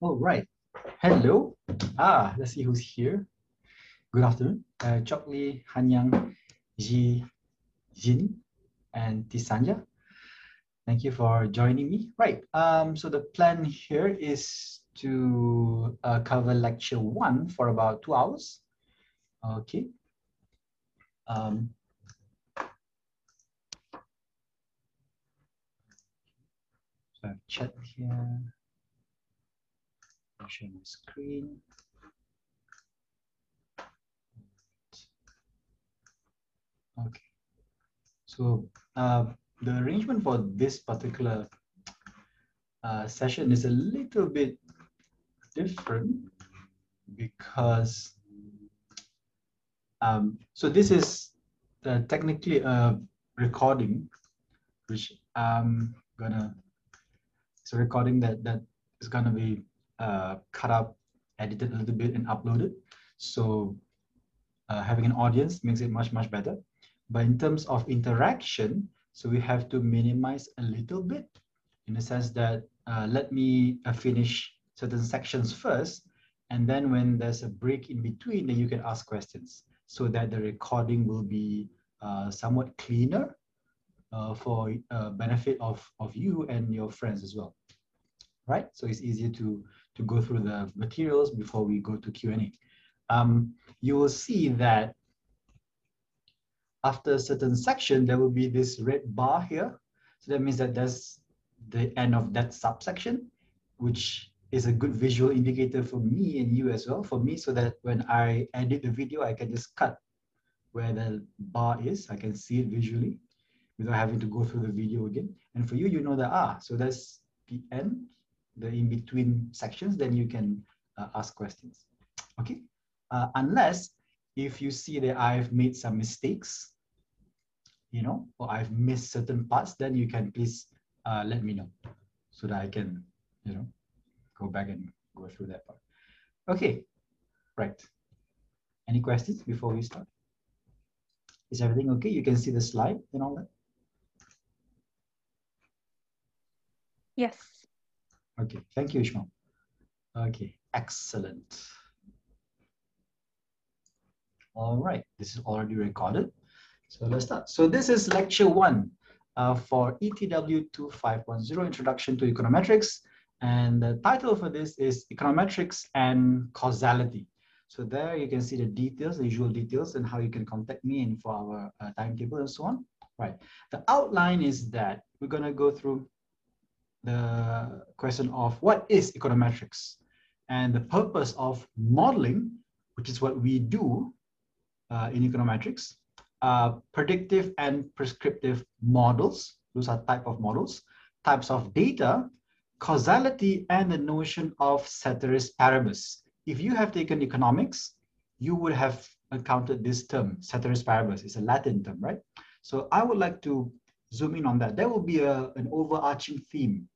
All right. Hello. Ah, let's see who's here. Good afternoon. Uh, Chok Lee, Hanyang, Ji, Jin, and Tisanja. Thank you for joining me. Right. Um, so the plan here is to uh, cover lecture one for about two hours. Okay. Um, so here. I'll share my screen. Okay. So uh, the arrangement for this particular uh, session is a little bit different because um, so this is the, technically a recording which I'm gonna it's a recording that that is gonna be uh, cut up edited a little bit and uploaded so uh, having an audience makes it much much better but in terms of interaction so we have to minimize a little bit in the sense that uh, let me uh, finish certain sections first. And then when there's a break in between, then you can ask questions so that the recording will be uh, somewhat cleaner uh, for uh, benefit of, of you and your friends as well. Right? So it's easier to, to go through the materials before we go to Q&A. Um, you will see that after a certain section, there will be this red bar here. So that means that that's the end of that subsection, which is a good visual indicator for me and you as well, for me, so that when I edit the video, I can just cut where the bar is. I can see it visually without having to go through the video again. And for you, you know that, ah, so that's the end, the in-between sections, then you can uh, ask questions, okay? Uh, unless if you see that I've made some mistakes, you know, or I've missed certain parts, then you can please uh, let me know so that I can, you know, go back and go through that part. Okay, right. Any questions before we start? Is everything okay? You can see the slide and all that? Yes. Okay, thank you, Ishmael. Okay, excellent. All right, this is already recorded. So let's start. So this is lecture one uh, for ETW 2510, Introduction to Econometrics. And the title for this is Econometrics and Causality. So there you can see the details, the usual details and how you can contact me and for our uh, timetable and so on. Right. The outline is that we're going to go through the question of what is econometrics and the purpose of modeling, which is what we do uh, in econometrics, uh, predictive and prescriptive models. Those are type of models, types of data, causality, and the notion of ceteris paribus. If you have taken economics, you would have encountered this term, ceteris paribus. It's a Latin term, right? So I would like to zoom in on that. There will be a, an overarching theme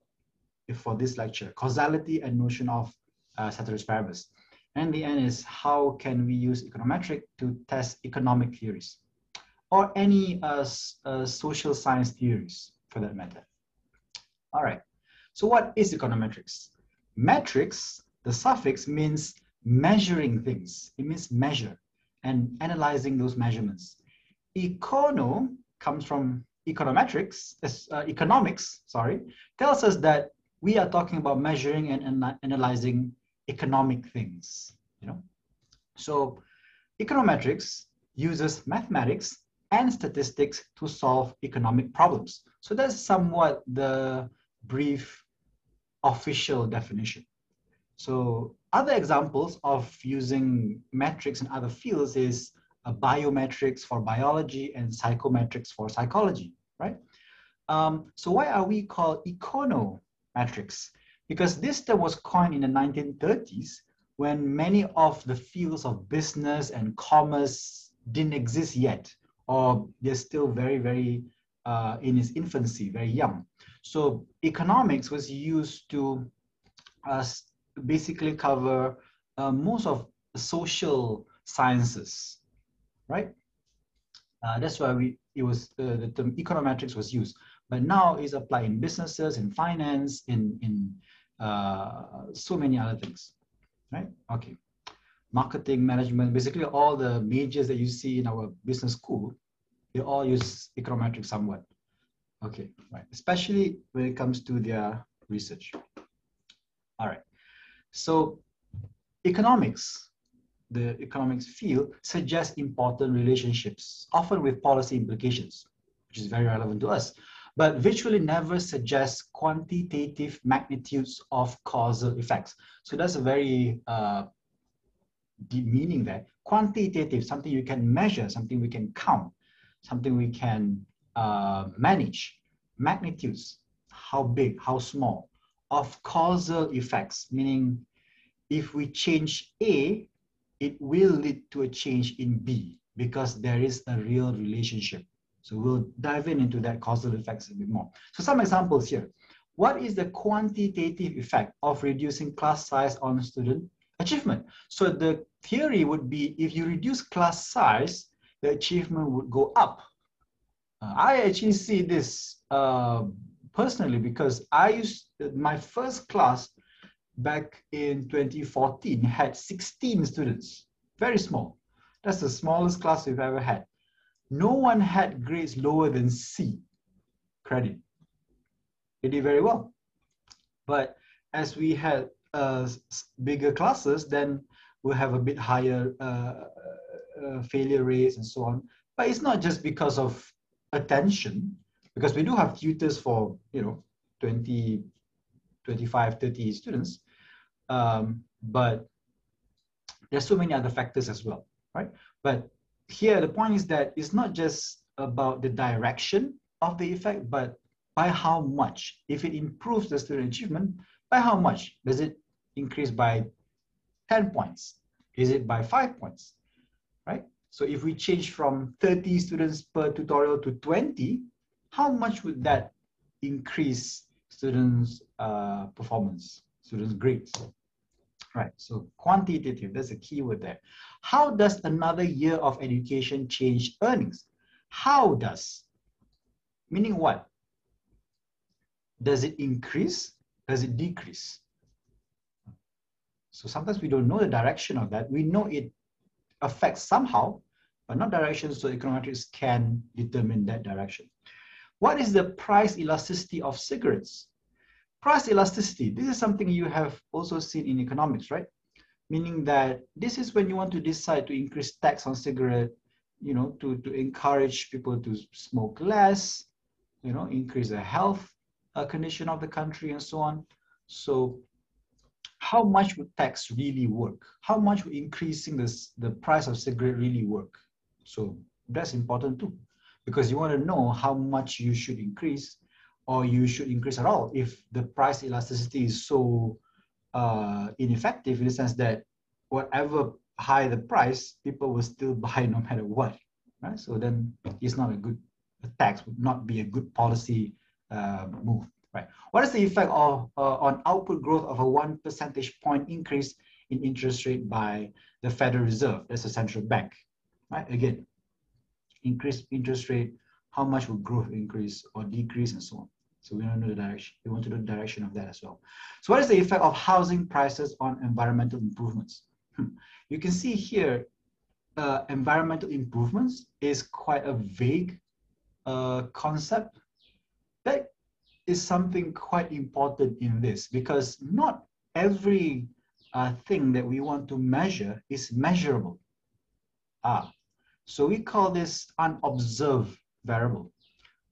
for this lecture, causality and notion of uh, ceteris paribus. And the end is how can we use econometric to test economic theories or any uh, uh, social science theories for that matter. All right, so what is econometrics? Metrics, the suffix means measuring things. It means measure and analyzing those measurements. Econo comes from econometrics, uh, economics, sorry, tells us that we are talking about measuring and analyzing economic things, you know. So econometrics uses mathematics and statistics to solve economic problems. So that's somewhat the brief official definition. So other examples of using metrics in other fields is biometrics for biology and psychometrics for psychology, right? Um, so why are we called econometrics? because this term was coined in the 1930s when many of the fields of business and commerce didn't exist yet, or they're still very, very uh, in its infancy, very young. So economics was used to uh, basically cover uh, most of social sciences, right? Uh, that's why we it was uh, the term econometrics was used. But now it's applied in businesses, in finance, in in uh, so many other things, right? Okay. Marketing management, basically all the majors that you see in our business school, they all use econometrics somewhat. Okay, right. Especially when it comes to their research. All right. So economics, the economics field suggests important relationships, often with policy implications, which is very relevant to us, but virtually never suggests quantitative magnitudes of causal effects. So that's a very uh, deep meaning there. Quantitative, something you can measure, something we can count, something we can uh, manage. Magnitudes, how big, how small, of causal effects, meaning if we change A, it will lead to a change in B because there is a real relationship. So we'll dive in into that causal effects a bit more. So some examples here. What is the quantitative effect of reducing class size on student achievement? So the theory would be if you reduce class size, the achievement would go up. Uh, I actually see this uh, personally because I used my first class back in 2014 had 16 students, very small. That's the smallest class we've ever had. No one had grades lower than C credit. They did very well. But as we had uh, bigger classes, then we'll have a bit higher uh, uh, failure rates and so on. But it's not just because of attention, because we do have tutors for, you know, 20, 25, 30 students. Um, but there's so many other factors as well, right? But here, the point is that it's not just about the direction of the effect, but by how much. If it improves the student achievement, by how much? Does it increase by 10 points? Is it by five points, right? So if we change from 30 students per tutorial to 20, how much would that increase students' uh, performance, students' grades? Right, so quantitative, that's a keyword there. How does another year of education change earnings? How does? Meaning what? Does it increase? Does it decrease? So sometimes we don't know the direction of that. We know it affects somehow, but not direction, so econometrics can determine that direction. What is the price elasticity of cigarettes? Price elasticity, this is something you have also seen in economics, right? Meaning that this is when you want to decide to increase tax on cigarette, you know, to, to encourage people to smoke less, you know, increase the health uh, condition of the country and so on. So how much would tax really work? How much would increasing this, the price of cigarette really work? So that's important too, because you want to know how much you should increase or you should increase at all if the price elasticity is so uh, ineffective in the sense that whatever high the price, people will still buy no matter what, right? So then it's not a good, a tax would not be a good policy uh, move, right? What is the effect of uh, on output growth of a one percentage point increase in interest rate by the Federal Reserve, that's the central bank, right? Again, increase interest rate how much will growth increase or decrease and so on. So we don't know the direction. We want to know the direction of that as well. So what is the effect of housing prices on environmental improvements? Hmm. You can see here, uh, environmental improvements is quite a vague uh, concept. That is something quite important in this because not every uh, thing that we want to measure is measurable. Ah, so we call this unobserved variable,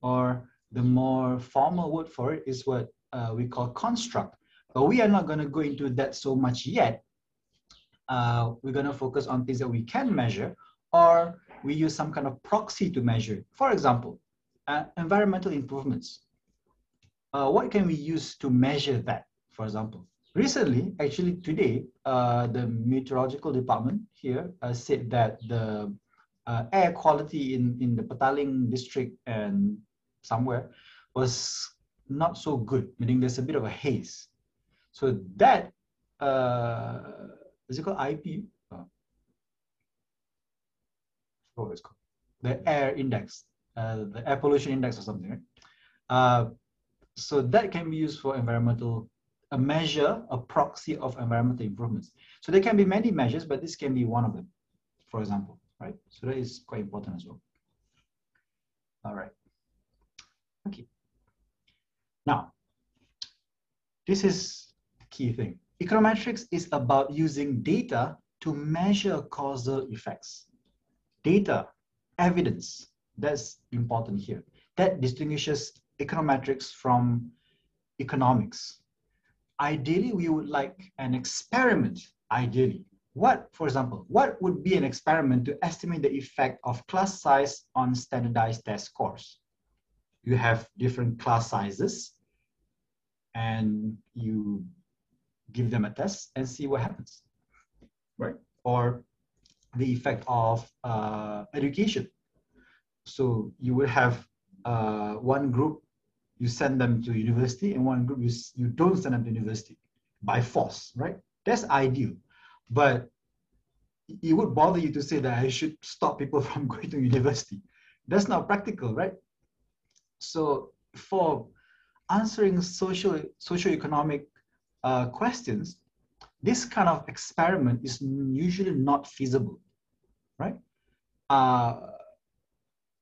or the more formal word for it is what uh, we call construct. But we are not going to go into that so much yet. Uh, we're going to focus on things that we can measure, or we use some kind of proxy to measure. For example, uh, environmental improvements. Uh, what can we use to measure that, for example? Recently, actually today, uh, the meteorological department here uh, said that the uh, air quality in, in the Petaling district and somewhere was not so good, meaning there's a bit of a haze. So that, uh, is it called IP? Oh. oh, it's called the air index, uh, the air pollution index or something, right? Uh, so that can be used for environmental a measure, a proxy of environmental improvements. So there can be many measures, but this can be one of them, for example, right? So that is quite important as well. All right. Okay. Now, this is the key thing. Econometrics is about using data to measure causal effects. Data, evidence, that's important here. That distinguishes econometrics from economics. Ideally, we would like an experiment, ideally. What, for example, what would be an experiment to estimate the effect of class size on standardized test scores? You have different class sizes and you give them a test and see what happens, right? Or the effect of uh, education. So you will have uh, one group, you send them to university, and one group you, you don't send them to university by force, right? That's ideal. But it would bother you to say that I should stop people from going to university. That's not practical, right? So for answering social socio-economic uh, questions, this kind of experiment is usually not feasible, right? Uh,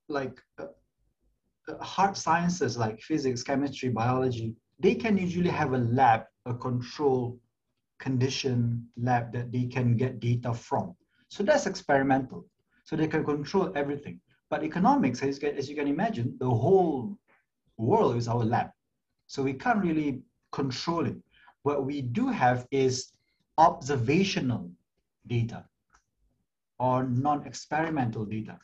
like uh, uh, hard sciences like physics, chemistry, biology, they can usually have a lab, a control condition lab that they can get data from. So that's experimental. So they can control everything. But economics, as you can, as you can imagine, the whole world is our lab. So we can't really control it. What we do have is observational data or non-experimental data,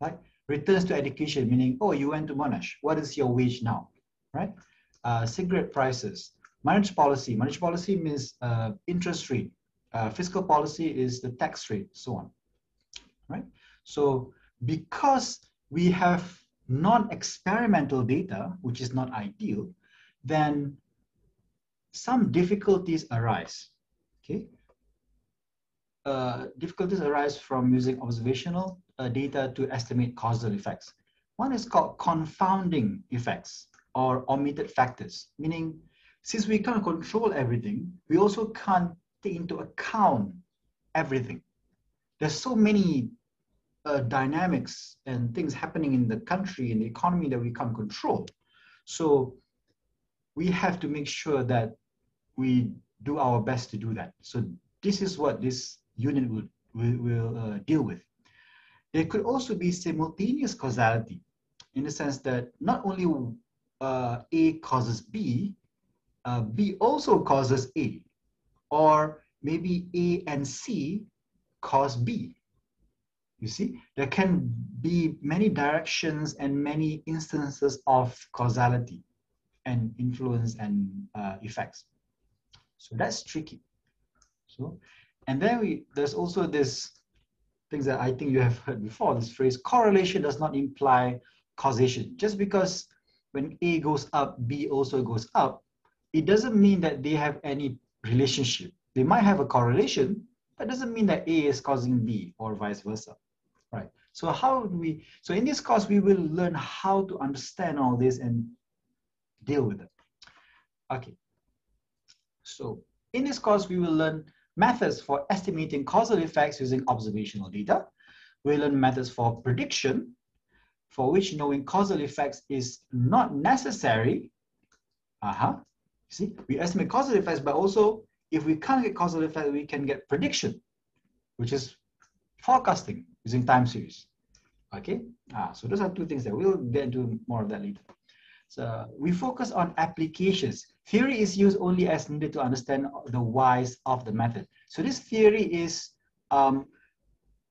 right? Returns to education, meaning, oh, you went to Monash. What is your wage now, right? Uh, cigarette prices, monetary policy. Monetary policy means uh, interest rate. Uh, fiscal policy is the tax rate, so on, right? So because we have non-experimental data, which is not ideal, then some difficulties arise. Okay, uh, difficulties arise from using observational uh, data to estimate causal effects. One is called confounding effects or omitted factors, meaning since we can't control everything, we also can't take into account everything. There's so many uh, dynamics and things happening in the country and the economy that we can't control. So we have to make sure that we do our best to do that. So this is what this unit will, will, will uh, deal with. There could also be simultaneous causality in the sense that not only uh, A causes B, uh, B also causes A, or maybe A and C cause B. You see, there can be many directions and many instances of causality and influence and uh, effects. So that's tricky. So, and then we there's also this things that I think you have heard before. This phrase correlation does not imply causation. Just because when A goes up, B also goes up, it doesn't mean that they have any relationship. They might have a correlation, but doesn't mean that A is causing B or vice versa, right? So how do we? So in this course, we will learn how to understand all this and deal with it. Okay. So in this course, we will learn methods for estimating causal effects using observational data. We'll learn methods for prediction, for which knowing causal effects is not necessary. Uh-huh. See, we estimate causal effects, but also if we can't get causal effects, we can get prediction, which is forecasting using time series. Okay, ah, so those are two things that we'll get into more of that later. So we focus on applications. Theory is used only as needed to understand the whys of the method. So this theory is um,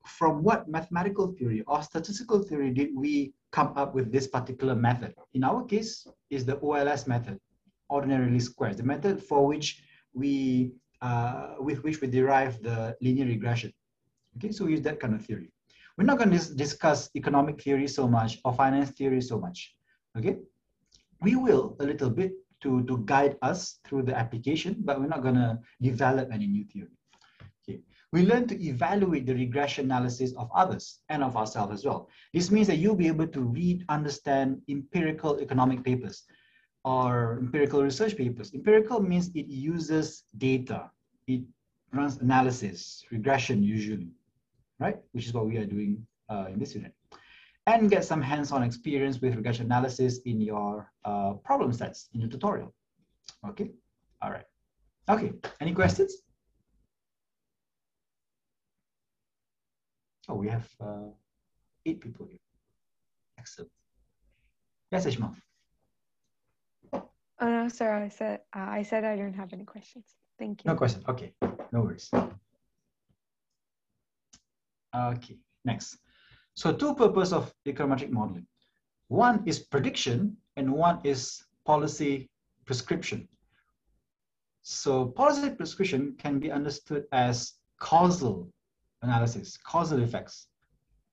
from what mathematical theory or statistical theory did we come up with this particular method? In our case, is the OLS method, ordinary least squares, the method for which we, uh, with which we derive the linear regression. Okay, so we use that kind of theory. We're not going to discuss economic theory so much or finance theory so much. Okay, we will a little bit to, to guide us through the application, but we're not going to develop any new theory. Okay. We learn to evaluate the regression analysis of others and of ourselves as well. This means that you'll be able to read, understand empirical economic papers. Or empirical research papers. Empirical means it uses data. It runs analysis, regression usually, right? Which is what we are doing uh, in this unit. And get some hands-on experience with regression analysis in your uh, problem sets in your tutorial. Okay, all right. Okay, any questions? Oh, we have uh, eight people here. Excellent. Yes, Ishmael. Oh no, sir. I said uh, I said I don't have any questions. Thank you. No question. Okay, no worries. Okay, next. So two purpose of econometric modeling. One is prediction and one is policy prescription. So policy prescription can be understood as causal analysis, causal effects,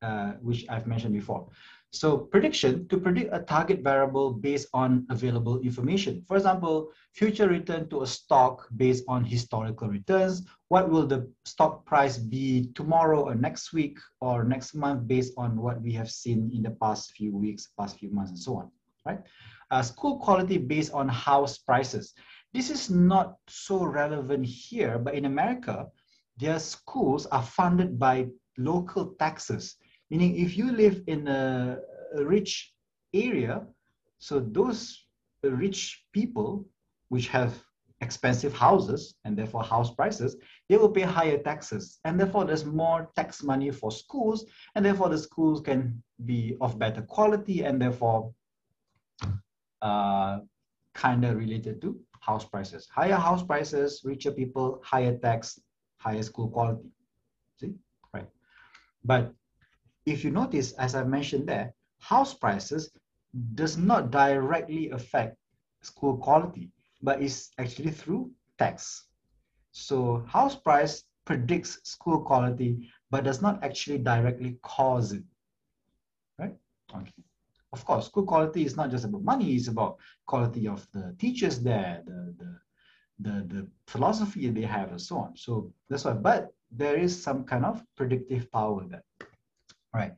uh, which I've mentioned before. So prediction, to predict a target variable based on available information. For example, future return to a stock based on historical returns. What will the stock price be tomorrow or next week or next month based on what we have seen in the past few weeks, past few months and so on, right? Uh, school quality based on house prices. This is not so relevant here, but in America, their schools are funded by local taxes Meaning if you live in a, a rich area, so those rich people which have expensive houses and therefore house prices, they will pay higher taxes. And therefore there's more tax money for schools and therefore the schools can be of better quality and therefore uh, kind of related to house prices. Higher house prices, richer people, higher tax, higher school quality. See, right? But if you notice, as I mentioned there, house prices does not directly affect school quality, but it's actually through tax. So house price predicts school quality, but does not actually directly cause it, right? Okay. Of course, school quality is not just about money, it's about quality of the teachers there, the, the, the, the philosophy they have and so on. So that's why, but there is some kind of predictive power there right?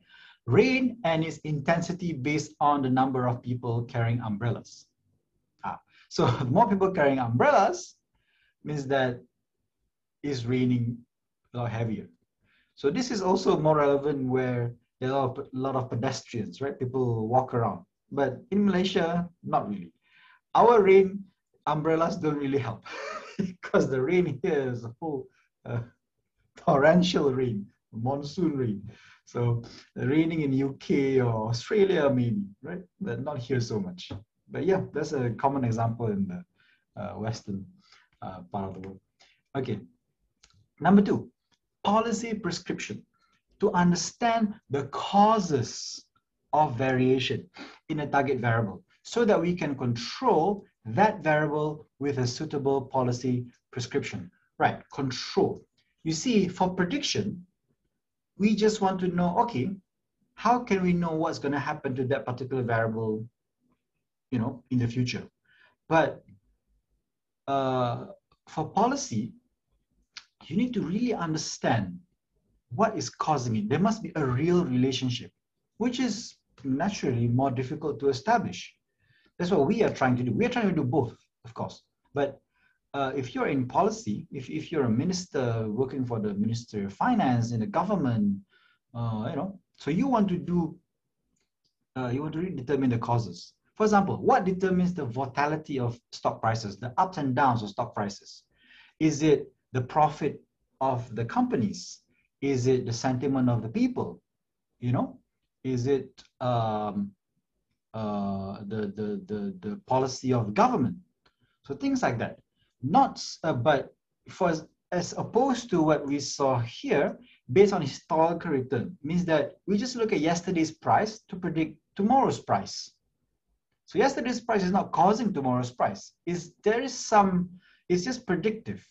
Rain and its intensity based on the number of people carrying umbrellas. Ah, so more people carrying umbrellas means that it's raining a lot heavier. So this is also more relevant where there are a lot of pedestrians, right? People walk around. But in Malaysia, not really. Our rain umbrellas don't really help because the rain here is a full uh, torrential rain, monsoon rain. So raining in UK or Australia maybe, right? But not here so much. But yeah, that's a common example in the uh, Western uh, part of the world. Okay, number two, policy prescription. To understand the causes of variation in a target variable so that we can control that variable with a suitable policy prescription. Right, control. You see, for prediction, we just want to know, okay, how can we know what's going to happen to that particular variable, you know, in the future? But uh, for policy, you need to really understand what is causing it. There must be a real relationship, which is naturally more difficult to establish. That's what we are trying to do. We are trying to do both, of course. But uh, if you're in policy, if, if you're a minister working for the Ministry of Finance in the government, uh, you know, so you want to do, uh, you want to determine the causes. For example, what determines the volatility of stock prices, the ups and downs of stock prices? Is it the profit of the companies? Is it the sentiment of the people? You know, is it um, uh, the, the, the, the policy of government? So things like that not, uh, but for as opposed to what we saw here, based on historical return, means that we just look at yesterday's price to predict tomorrow's price. So yesterday's price is not causing tomorrow's price. Is there is some, it's just predictive.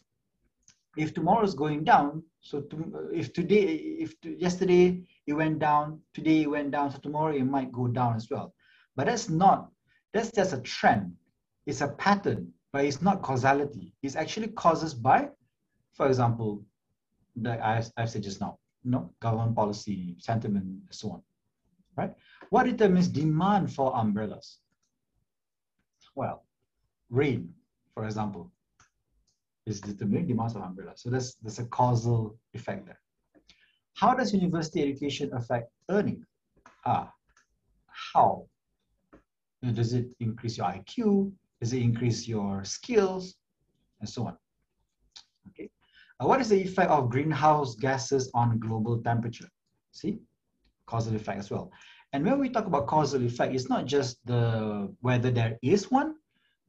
If tomorrow is going down, so to, if today, if to, yesterday it went down, today it went down, so tomorrow it might go down as well. But that's not, that's just a trend. It's a pattern but it's not causality. It's actually causes by, for example, the I, I've said just now, you know, government policy, sentiment, and so on, right? What determines demand for umbrellas? Well, rain, for example, is determining the amount of umbrella. So there's, there's a causal effect there. How does university education affect earning? Ah, how? Does it increase your IQ? Does it increase your skills? And so on. Okay. Uh, what is the effect of greenhouse gases on global temperature? See, causal effect as well. And when we talk about causal effect, it's not just the whether there is one,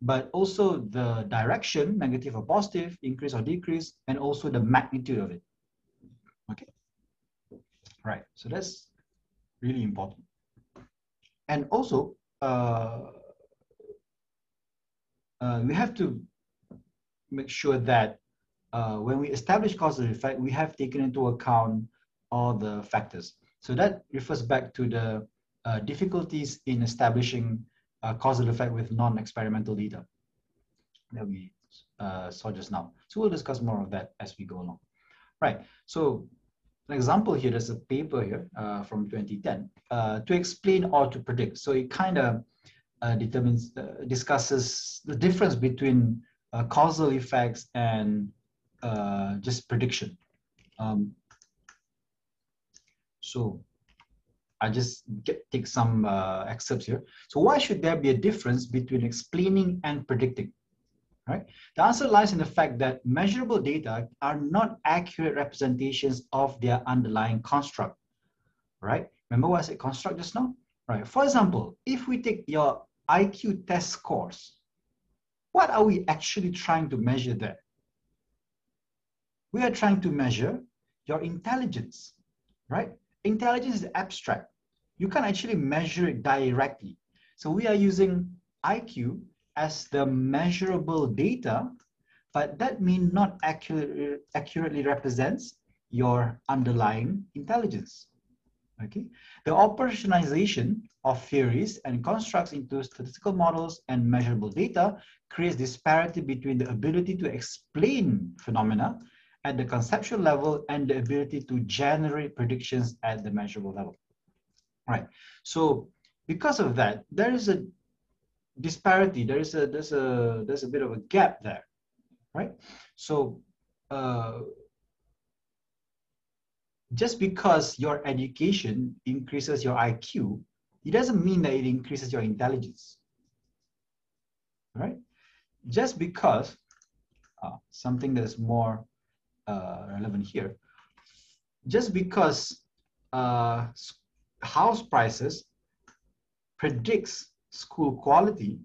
but also the direction, negative or positive, increase or decrease, and also the magnitude of it. Okay. Right. So that's really important. And also, uh, uh, we have to make sure that uh, when we establish causal effect, we have taken into account all the factors. So that refers back to the uh, difficulties in establishing uh, causal effect with non-experimental data that we uh, saw just now. So we'll discuss more of that as we go along. Right, so an example here, there's a paper here uh, from 2010 uh, to explain or to predict. So it kind of determines, uh, discusses the difference between uh, causal effects and uh, just prediction. Um, so I just get, take some excerpts here. So why should there be a difference between explaining and predicting? right? The answer lies in the fact that measurable data are not accurate representations of their underlying construct, right? Remember what I said construct just now? Right. For example, if we take your IQ test scores, what are we actually trying to measure there? We are trying to measure your intelligence, right? Intelligence is abstract. You can't actually measure it directly. So we are using IQ as the measurable data, but that may not accurately, accurately represents your underlying intelligence. Okay, the operationalization of theories and constructs into statistical models and measurable data creates disparity between the ability to explain phenomena at the conceptual level and the ability to generate predictions at the measurable level. Right. So because of that, there is a disparity. There is a there's a there's a bit of a gap there, right? So uh, just because your education increases your IQ, it doesn't mean that it increases your intelligence, right? Just because uh, something that is more uh, relevant here, just because uh, house prices predicts school quality,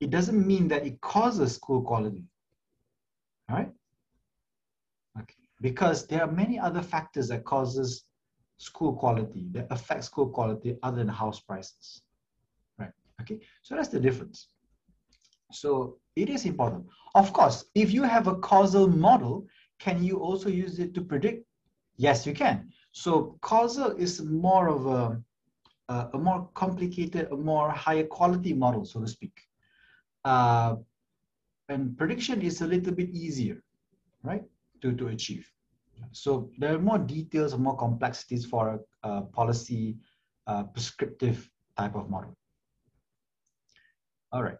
it doesn't mean that it causes school quality, right? Okay, because there are many other factors that causes school quality, that affect school quality other than house prices, right? Okay, so that's the difference. So it is important. Of course, if you have a causal model, can you also use it to predict? Yes, you can. So causal is more of a a more complicated, a more higher quality model, so to speak. Uh, and prediction is a little bit easier, right, to, to achieve. So there are more details and more complexities for a, a policy uh, prescriptive type of model. All right.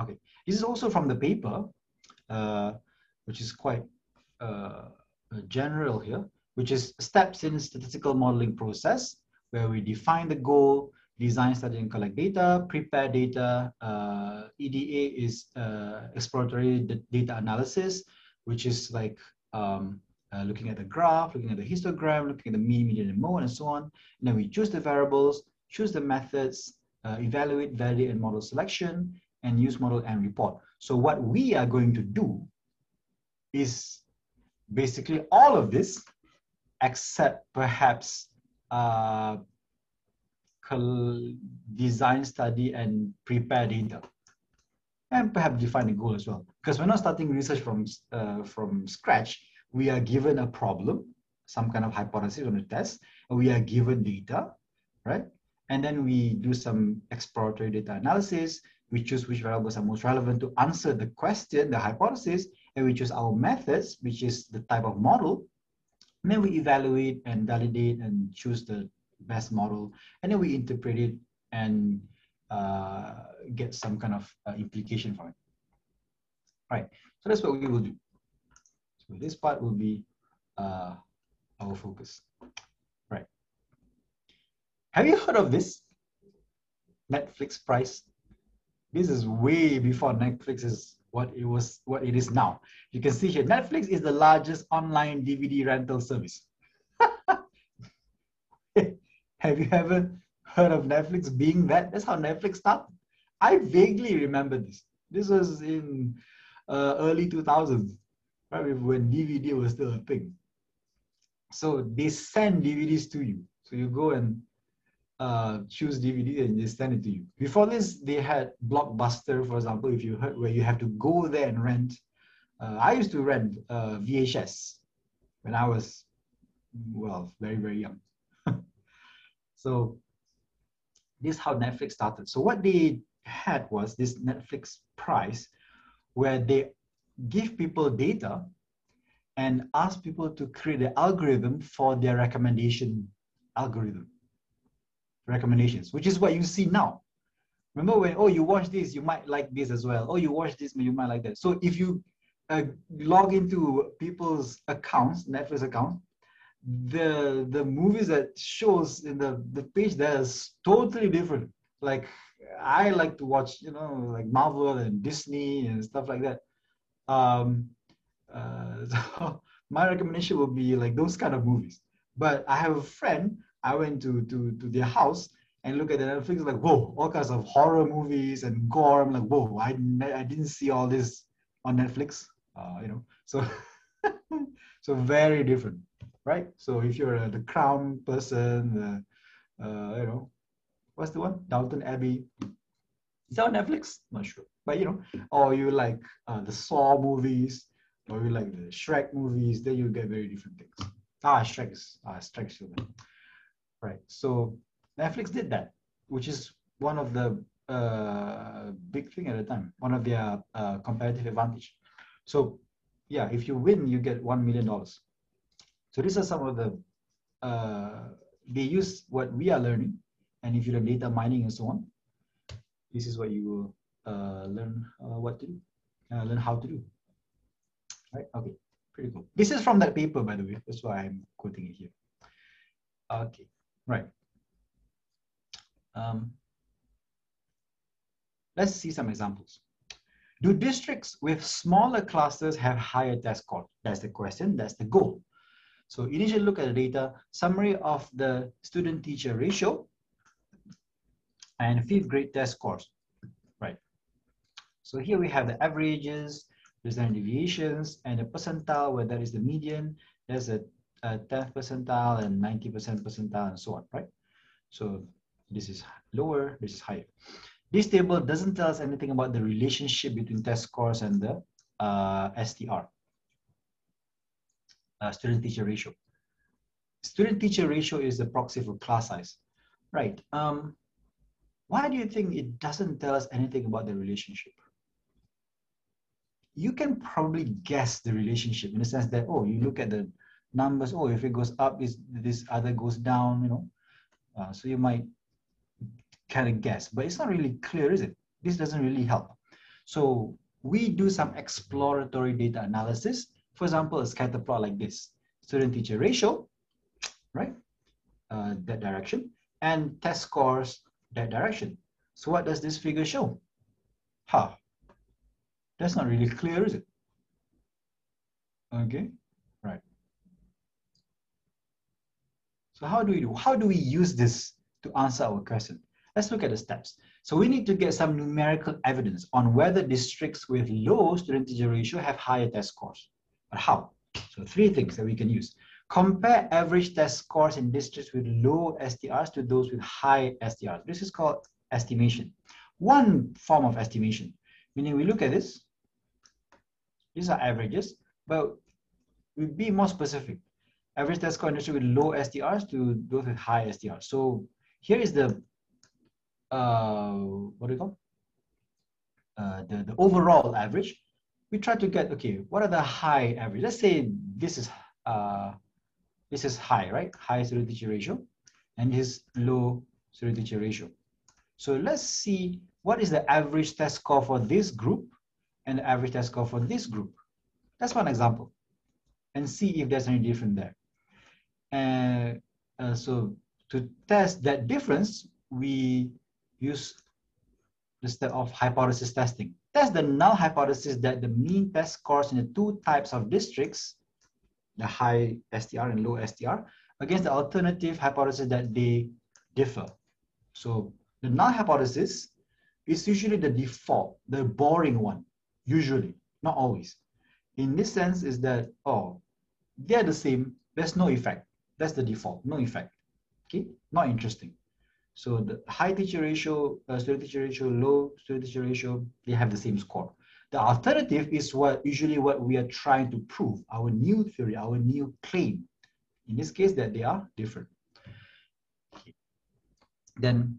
Okay, this is also from the paper, uh, which is quite uh, general here which is steps in statistical modeling process where we define the goal, design, study, and collect data, prepare data. Uh, EDA is uh, exploratory data analysis, which is like um, uh, looking at the graph, looking at the histogram, looking at the mean, median, and mode, and so on. And then we choose the variables, choose the methods, uh, evaluate, validate, and model selection, and use model and report. So what we are going to do is basically all of this except perhaps uh, design, study, and prepare data. And perhaps define a goal as well. Because we're not starting research from, uh, from scratch. We are given a problem, some kind of hypothesis on a test, and we are given data, right? And then we do some exploratory data analysis. We choose which variables are most relevant to answer the question, the hypothesis, and we choose our methods, which is the type of model, and then we evaluate and validate and choose the best model. And then we interpret it and get some kind of uh, implication from it. Right. So that's what we will do. So this part will be uh, our focus. Right. Have you heard of this? Netflix Prize. This is way before Netflix is what it was, what it is now. You can see here, Netflix is the largest online DVD rental service. Have you ever heard of Netflix being that? That's how Netflix started. I vaguely remember this. This was in uh, early 2000s, right? When DVD was still a thing. So they send DVDs to you. So you go and uh, choose DVD and they send it to you. Before this, they had Blockbuster, for example, if you heard where you have to go there and rent. Uh, I used to rent uh, VHS when I was, well, very, very young. so this is how Netflix started. So what they had was this Netflix Prize where they give people data and ask people to create an algorithm for their recommendation algorithm recommendations, which is what you see now. Remember when, oh, you watch this, you might like this as well. Oh, you watch this, you might like that. So if you uh, log into people's accounts, Netflix account, the the movies that shows in the the page there is totally different. Like I like to watch, you know, like Marvel and Disney and stuff like that. Um, uh, so my recommendation would be like those kind of movies. But I have a friend I went to to to their house and look at the Netflix like whoa, all kinds of horror movies and gore. I'm like whoa, I I didn't see all this on Netflix. Uh, you know, so so very different, right? So if you're a, the Crown person, the uh, you know, what's the one? Downton Abbey. Is that on Netflix? Not sure, but you know, or you like uh, the Saw movies, or you like the Shrek movies, then you get very different things. Ah, Shrek is ah, Shrek's human right? So Netflix did that, which is one of the uh, big thing at the time, one of their uh, competitive advantage. So yeah, if you win, you get $1 million. So these are some of the, uh, they use what we are learning. And if you learn data mining and so on, this is what you will uh, learn uh, what to do, uh, learn how to do. Right, okay, pretty cool. This is from that paper, by the way. That's why I'm quoting it here. Okay. Right. Um, let's see some examples. Do districts with smaller clusters have higher test scores? That's the question, that's the goal. So initially look at the data, summary of the student-teacher ratio, and fifth grade test scores, right? So here we have the averages, the standard deviations, and the percentile, where that is the median, there's a uh, 10th percentile and 90% percentile and so on, right? So this is lower, this is higher. This table doesn't tell us anything about the relationship between test scores and the uh, STR, uh, student-teacher ratio. Student-teacher ratio is the proxy for class size, right? Um, why do you think it doesn't tell us anything about the relationship? You can probably guess the relationship in the sense that, oh, you look at the numbers, oh, if it goes up, is this other goes down, you know. Uh, so you might kind of guess, but it's not really clear, is it? This doesn't really help. So we do some exploratory data analysis. For example, a scatter plot like this, student-teacher ratio, right? Uh, that direction, and test scores that direction. So what does this figure show? Huh, that's not really clear, is it? Okay, right. So how do we do? How do we use this to answer our question? Let's look at the steps. So we need to get some numerical evidence on whether districts with low student-teacher ratio have higher test scores. But how? So three things that we can use. Compare average test scores in districts with low STRs to those with high STRs. This is called estimation. One form of estimation, meaning we look at this. These are averages, but we be more specific average test score industry with low STRs to those with high STRs. So here is the, uh, what do you call? Uh, the, the overall average. We try to get, okay, what are the high average? Let's say this is, uh, this is high, right? High teacher ratio. And this is low teacher ratio. So let's see what is the average test score for this group and the average test score for this group. That's one example. And see if there's any difference there. And uh, so to test that difference, we use the step of hypothesis testing. Test the null hypothesis that the mean test scores in the two types of districts, the high STR and low STR, against the alternative hypothesis that they differ. So the null hypothesis is usually the default, the boring one, usually, not always. In this sense is that, oh, they're the same, there's no effect. That's the default, no effect. Okay, not interesting. So the high teacher ratio, uh, student teacher ratio, low student teacher ratio, they have the same score. The alternative is what usually what we are trying to prove, our new theory, our new claim. In this case, that they are different. Then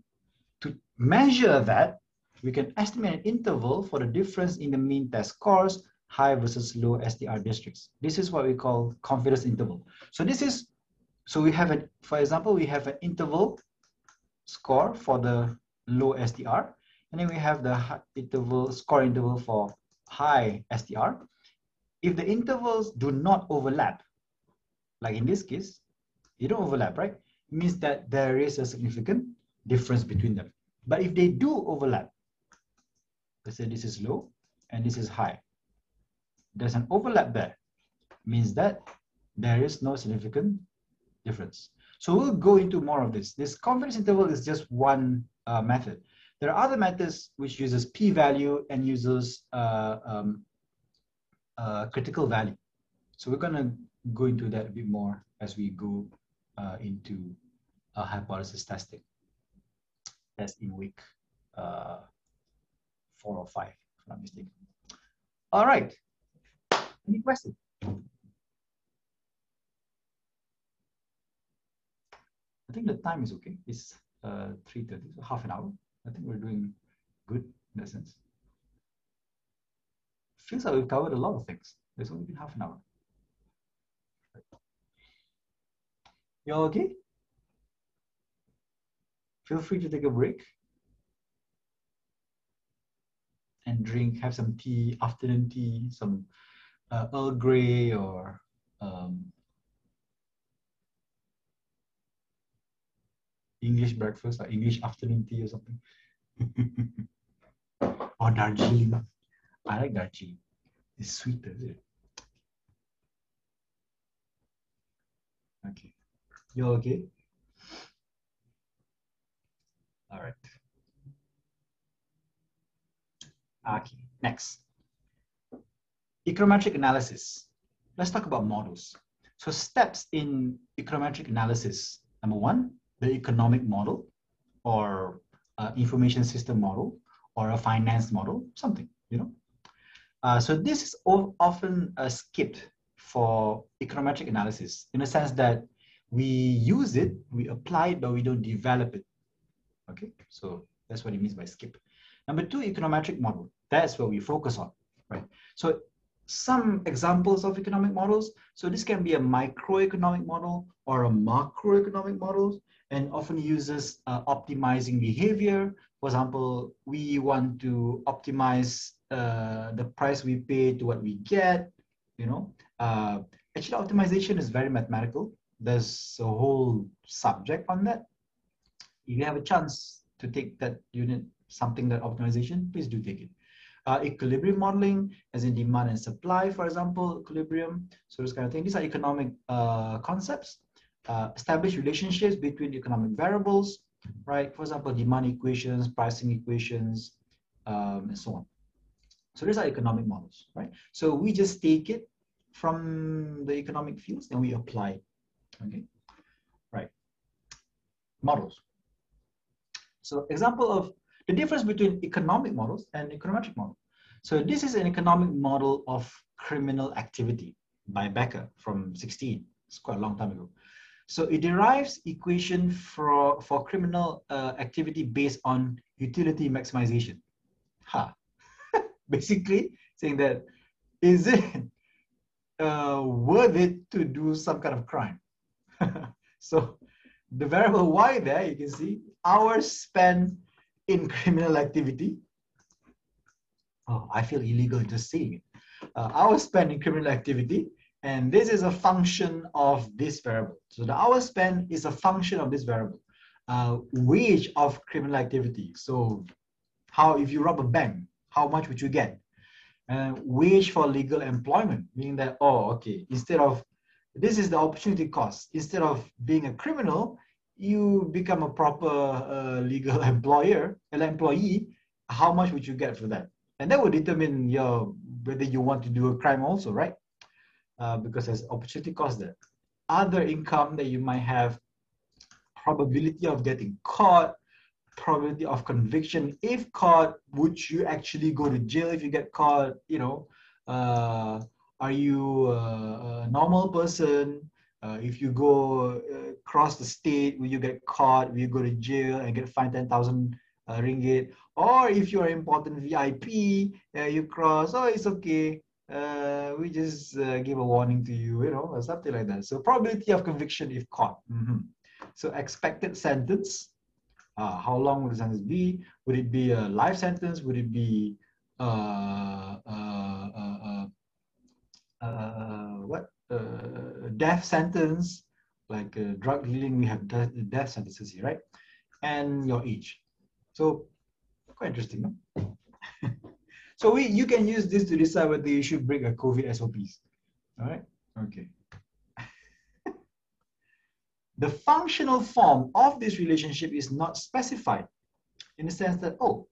to measure that, we can estimate an interval for the difference in the mean test scores, high versus low STR districts. This is what we call confidence interval. So this is, so we have, a, for example, we have an interval score for the low STR, and then we have the interval score interval for high STR. If the intervals do not overlap, like in this case, they don't overlap, right? It means that there is a significant difference between them. But if they do overlap, let's say this is low and this is high, there's an overlap there, means that there is no significant difference. So we'll go into more of this. This confidence interval is just one uh, method. There are other methods which uses p-value and uses uh, um, uh, critical value. So we're to go into that a bit more as we go uh, into hypothesis testing. That's in week uh, four or five, if I'm not mistaken. All right. Any questions? I think the time is okay. It's uh, 3.30, so half an hour. I think we're doing good in that sense. Feels like we've covered a lot of things. It's only been half an hour. You all okay? Feel free to take a break and drink, have some tea, afternoon tea, some uh, Earl Grey or um, English breakfast or English afternoon tea or something. or oh, Darjeeling. I like Darjeeling. It's sweet, is it? Okay. You okay? All right. Okay, next. Econometric analysis. Let's talk about models. So steps in econometric analysis. Number one, the economic model or uh, information system model or a finance model, something, you know. Uh, so this is often uh, skipped for econometric analysis in a sense that we use it, we apply it, but we don't develop it. Okay, so that's what it means by skip. Number two, econometric model. That's what we focus on, right? So some examples of economic models. So this can be a microeconomic model or a macroeconomic model and often uses uh, optimizing behavior. For example, we want to optimize uh, the price we pay to what we get, you know. Uh, actually, optimization is very mathematical. There's a whole subject on that. If you have a chance to take that unit, something that optimization, please do take it. Uh, equilibrium modeling, as in demand and supply, for example, equilibrium. So this kind of thing. These are economic uh, concepts uh, establish relationships between economic variables, right? For example, demand equations, pricing equations, um, and so on. So these are economic models, right? So we just take it from the economic fields and we apply okay? Right, models. So example of the difference between economic models and econometric model. So this is an economic model of criminal activity by Becker from 16. It's quite a long time ago. So it derives equation for, for criminal uh, activity based on utility maximization. Ha. Basically saying that, is it uh, worth it to do some kind of crime? so the variable y there, you can see, hours spent in criminal activity. Oh, I feel illegal just saying it. Uh, hours spent in criminal activity, and this is a function of this variable. So the hours spent is a function of this variable. Uh, wage of criminal activity. So how, if you rob a bank, how much would you get? Uh, wage for legal employment, meaning that, oh, okay, instead of, this is the opportunity cost. Instead of being a criminal, you become a proper uh, legal employer, an employee, how much would you get for that? And that would determine your whether you want to do a crime also, right? Uh, because there's opportunity cost there. Other income that you might have, probability of getting caught, probability of conviction. If caught, would you actually go to jail if you get caught? You know, uh, are you a, a normal person? Uh, if you go uh, across the state, will you get caught? Will you go to jail and get fined 10,000 uh, ringgit? Or if you're important VIP, uh, you cross, oh, it's okay. Uh, we just uh, give a warning to you, you know, or something like that. So probability of conviction if caught. Mm -hmm. So expected sentence, uh, how long would the sentence be? Would it be a life sentence? Would it be uh, uh, uh, what death sentence? Like drug dealing, we have death, death sentences here, right? And your age. So quite interesting, no? So we you can use this to decide whether you should break a COVID SOPs. All right. Okay the functional form of this relationship is not specified in the sense that, oh,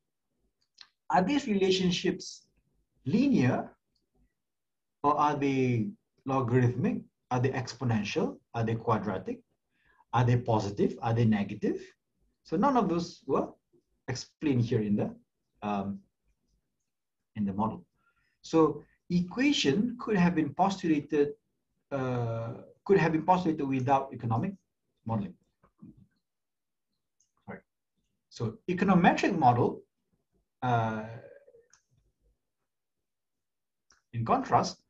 are these relationships linear or are they logarithmic? Are they exponential? Are they quadratic? Are they positive? Are they negative? So none of those were explained here in the um, in the model. So equation could have been postulated uh, could have been postulated without economic modeling. Right. So econometric model, uh, in contrast,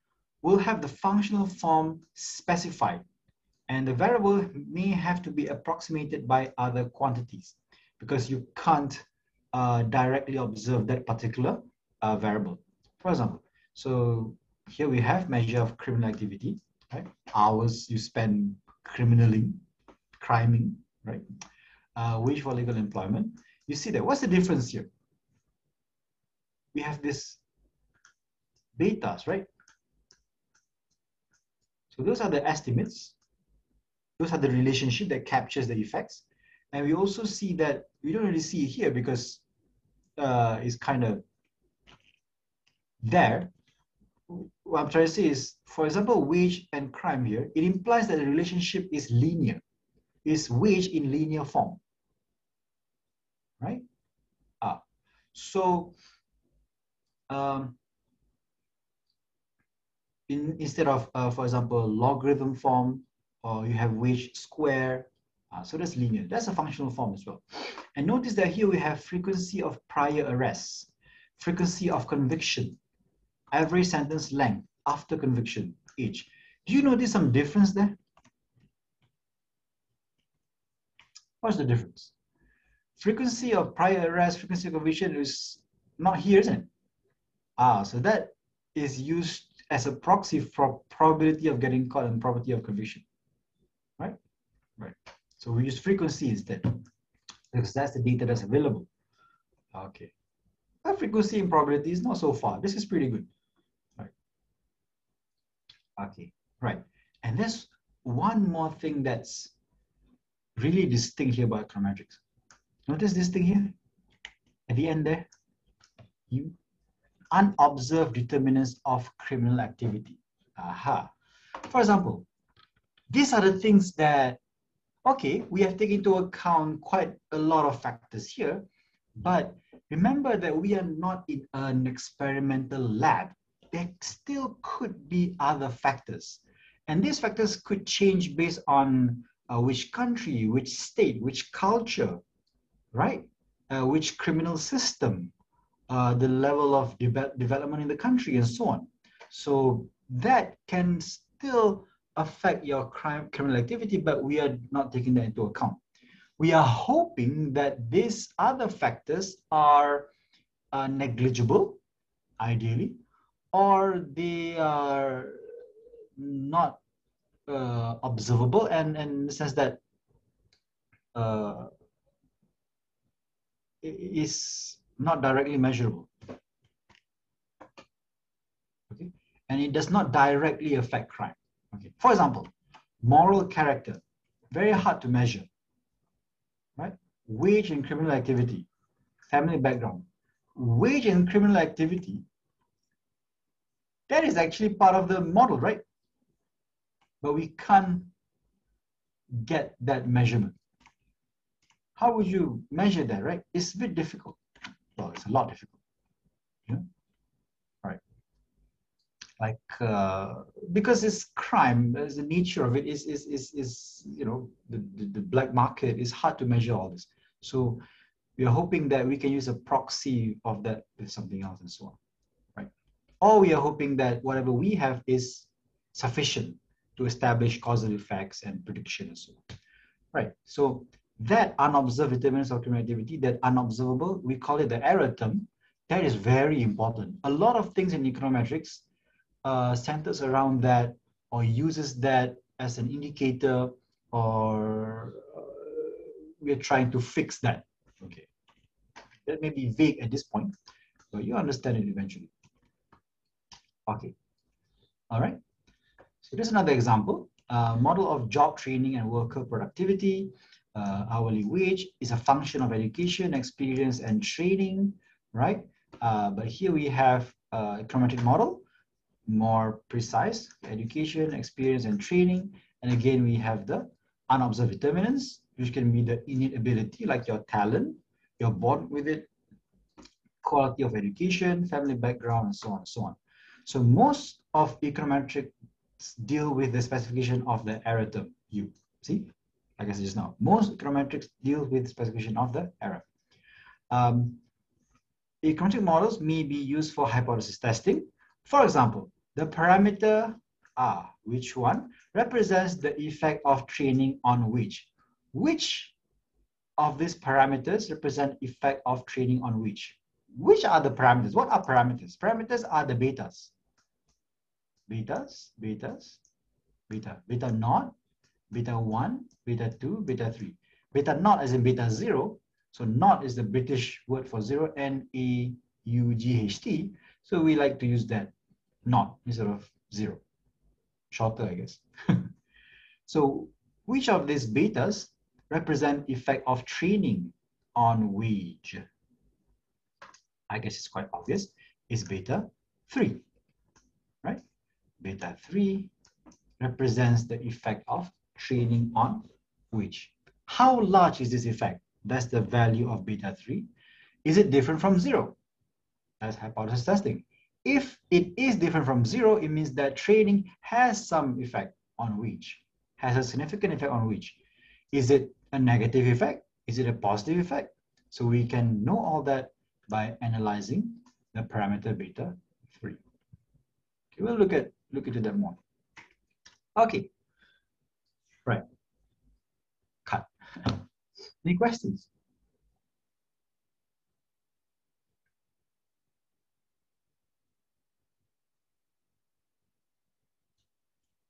will have the functional form specified and the variable may have to be approximated by other quantities because you can't uh, directly observe that particular uh, variable. For example, so here we have measure of criminal activity, right? Hours you spend criminally, criming, right? Uh, wage for legal employment. You see that. What's the difference here? We have this betas, right? So those are the estimates. Those are the relationship that captures the effects. And we also see that we don't really see it here because uh, it's kind of there. What I'm trying to say is, for example, wage and crime here, it implies that the relationship is linear is wage in linear form, right? Ah, so um, in, instead of, uh, for example, logarithm form, or you have wage square, uh, so that's linear. That's a functional form as well. And notice that here we have frequency of prior arrests, frequency of conviction, average sentence length after conviction, each. Do you notice some difference there? What's the difference? Frequency of prior arrest, frequency of conviction is not here, isn't it? Ah, so that is used as a proxy for probability of getting caught and probability of conviction, right? Right. So we use frequency instead because that's the data that's available. Okay. But frequency and probability is not so far. This is pretty good. Okay. Right. And there's one more thing that's really distinct here about econometrics. Notice this thing here at the end there. You unobserved determinants of criminal activity. Aha. For example, these are the things that, okay, we have taken into account quite a lot of factors here, but remember that we are not in an experimental lab. There still could be other factors. And these factors could change based on uh, which country, which state, which culture, right? Uh, which criminal system, uh, the level of de development in the country, and so on. So that can still affect your crime criminal activity, but we are not taking that into account. we are hoping that these other factors are uh, negligible, ideally, or they are not uh, observable and, and in the sense that uh, is not directly measurable. Okay, and it does not directly affect crime. Okay, for example, moral character, very hard to measure, right? Wage in criminal activity, family background. Wage in criminal activity, that is actually part of the model, right? But we can't get that measurement. How would you measure that, right? It's a bit difficult. Well, it's a lot difficult. Yeah? Right. Like, uh, because it's crime, as the nature of it is, is, is, is you know, the, the, the black market is hard to measure all this. So we are hoping that we can use a proxy of that with something else and so on? Or we are hoping that whatever we have is sufficient to establish causal effects and prediction and so on, right? So that unobserved determinants of that unobservable, we call it the error term, that is very important. A lot of things in econometrics uh, centers around that or uses that as an indicator or uh, we're trying to fix that. Okay. That may be vague at this point, but you understand it eventually. Okay. All right. So there's another example. Uh, model of job training and worker productivity uh, hourly wage is a function of education, experience, and training, right? Uh, but here we have econometric model, more precise, education, experience, and training. And again, we have the unobserved determinants, which can be the innate ability, like your talent, you're born with it, quality of education, family background, and so on and so on. So most of econometrics deal with the specification of the error term, you see? like I said just now, most econometrics deal with specification of the error. Um, econometric models may be used for hypothesis testing. For example, the parameter R, which one represents the effect of training on which. Which of these parameters represent effect of training on which? Which are the parameters? What are parameters? Parameters are the betas. Betas, betas, beta, beta naught, beta 1, beta 2, beta 3. Beta naught as in beta 0. So naught is the British word for 0, N-A-U-G-H-T. So we like to use that naught instead of 0. Shorter, I guess. so which of these betas represent effect of training on wage? I guess it's quite obvious. Is beta 3, right? Beta 3 represents the effect of training on which. How large is this effect? That's the value of beta 3. Is it different from zero? That's hypothesis testing. If it is different from zero, it means that training has some effect on which, has a significant effect on which. Is it a negative effect? Is it a positive effect? So we can know all that by analyzing the parameter beta 3. Okay, we'll look at look into that more. Okay, Right. Cut. Any questions?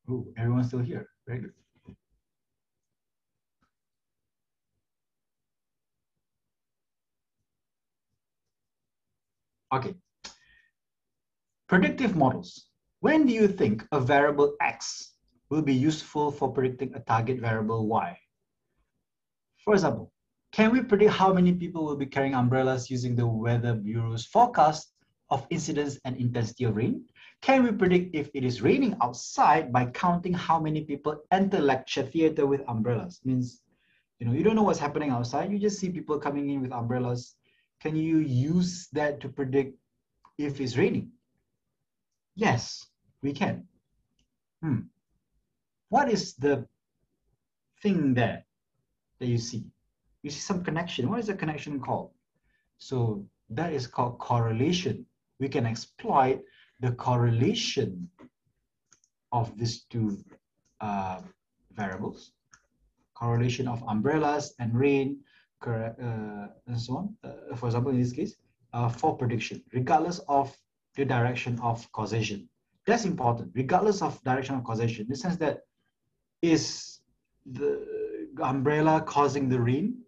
Oh, everyone's still here. Very good. Okay. Predictive models. When do you think a variable X will be useful for predicting a target variable y. For example, can we predict how many people will be carrying umbrellas using the Weather Bureau's forecast of incidence and intensity of rain? Can we predict if it is raining outside by counting how many people enter lecture theater with umbrellas? Means, you know, you don't know what's happening outside. You just see people coming in with umbrellas. Can you use that to predict if it's raining? Yes, we can. Hmm what is the thing there that you see? You see some connection. What is the connection called? So that is called correlation. We can exploit the correlation of these two uh, variables, correlation of umbrellas and rain, uh, and so on. Uh, for example, in this case, uh, for prediction, regardless of the direction of causation. That's important, regardless of direction of causation, in the sense that is the umbrella causing the rain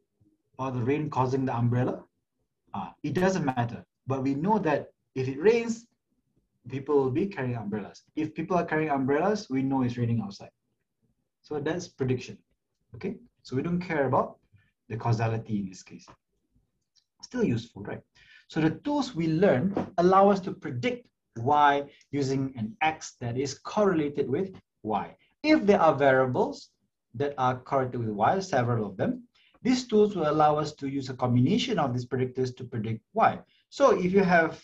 or the rain causing the umbrella? Ah, it doesn't matter. But we know that if it rains, people will be carrying umbrellas. If people are carrying umbrellas, we know it's raining outside. So that's prediction. Okay, so we don't care about the causality in this case. Still useful, right? So the tools we learn allow us to predict y using an x that is correlated with y. If there are variables that are correlated with y, several of them, these tools will allow us to use a combination of these predictors to predict y. So if you have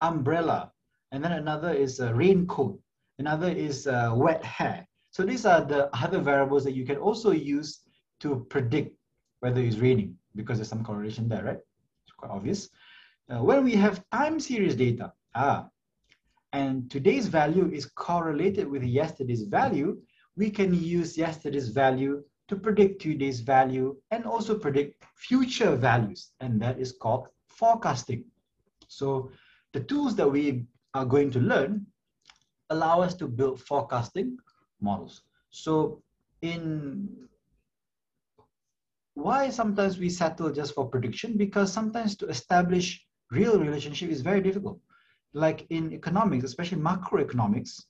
umbrella, and then another is a raincoat, another is wet hair. So these are the other variables that you can also use to predict whether it's raining because there's some correlation there, right? It's quite obvious. Uh, when we have time series data, ah, and today's value is correlated with yesterday's value, we can use yesterday's value to predict today's value and also predict future values. And that is called forecasting. So the tools that we are going to learn allow us to build forecasting models. So in why sometimes we settle just for prediction? Because sometimes to establish real relationship is very difficult. Like in economics, especially macroeconomics,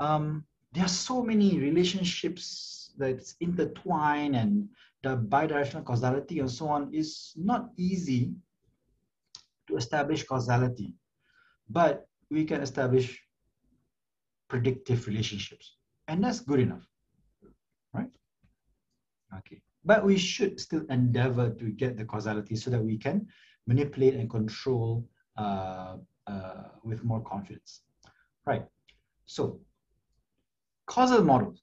um, there are so many relationships that's intertwined and the bidirectional causality and so on is not easy to establish causality. But we can establish predictive relationships. And that's good enough, right? Okay. But we should still endeavor to get the causality so that we can manipulate and control uh, uh, with more confidence, right? So causal models,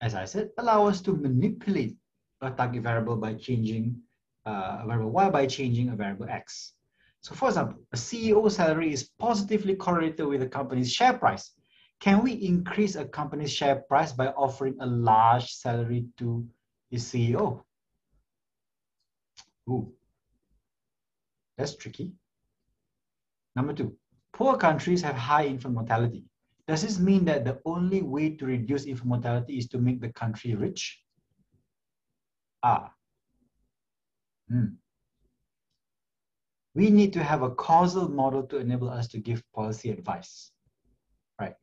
as I said, allow us to manipulate a target variable by changing uh, a variable y by changing a variable x. So for example, a CEO salary is positively correlated with a company's share price. Can we increase a company's share price by offering a large salary to its CEO? Ooh, that's tricky. Number two, poor countries have high infant mortality. Does this mean that the only way to reduce infant mortality is to make the country rich? Ah. Hmm we need to have a causal model to enable us to give policy advice. Right?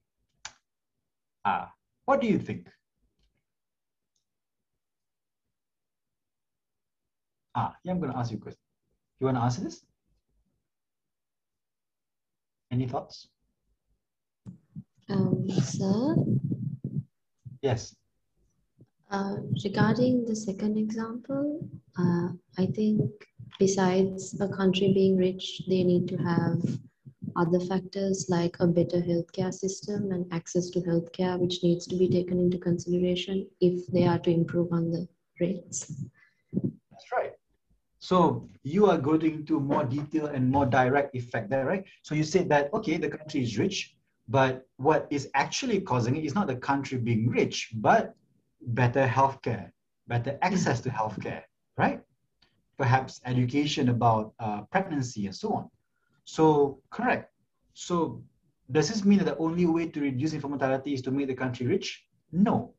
Ah, what do you think? Ah, yeah, I'm going to ask you a question. You want to answer this? Any thoughts? Um, sir? Yes. Uh, regarding the second example, uh, I think besides a country being rich, they need to have other factors like a better healthcare system and access to healthcare, which needs to be taken into consideration if they are to improve on the rates. That's right. So you are going into more detail and more direct effect there, right? So you said that, okay, the country is rich, but what is actually causing it is not the country being rich, but better healthcare, better access to healthcare, right? perhaps education about uh, pregnancy and so on. So correct. So does this mean that the only way to reduce infant mortality is to make the country rich? No,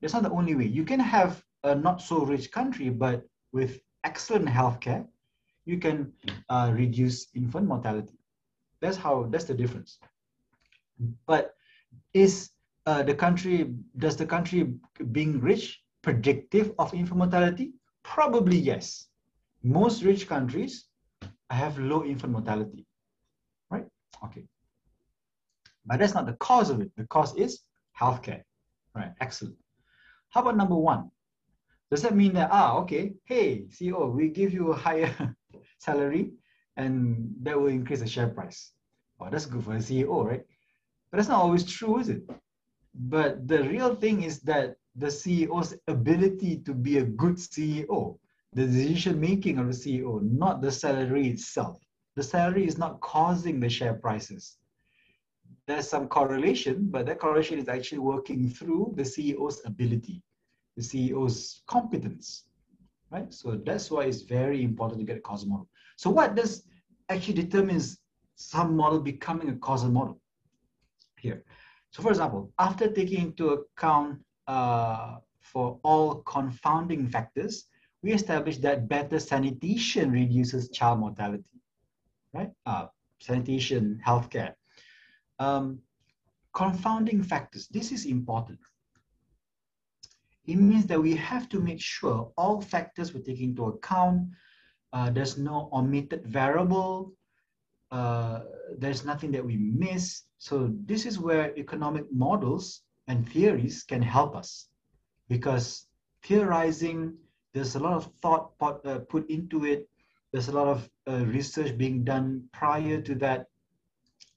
that's not the only way. You can have a not so rich country, but with excellent healthcare, you can uh, reduce infant mortality. That's how, that's the difference. But is uh, the country, does the country being rich predictive of infant mortality? Probably yes most rich countries have low infant mortality, right? Okay. But that's not the cause of it. The cause is healthcare, right? Excellent. How about number one? Does that mean that, ah, okay, hey, CEO, we give you a higher salary and that will increase the share price? Oh, that's good for the CEO, right? But that's not always true, is it? But the real thing is that the CEO's ability to be a good CEO the decision making of the CEO, not the salary itself. The salary is not causing the share prices. There's some correlation, but that correlation is actually working through the CEO's ability. The CEO's competence, right? So that's why it's very important to get a causal model. So what does actually determines some model becoming a causal model here? So for example, after taking into account uh, for all confounding factors, we established that better sanitation reduces child mortality, right? Uh, sanitation, healthcare. Um, confounding factors, this is important. It means that we have to make sure all factors were taken into account. Uh, there's no omitted variable. Uh, there's nothing that we miss. So this is where economic models and theories can help us because theorizing, there's a lot of thought put, uh, put into it. There's a lot of uh, research being done prior to that.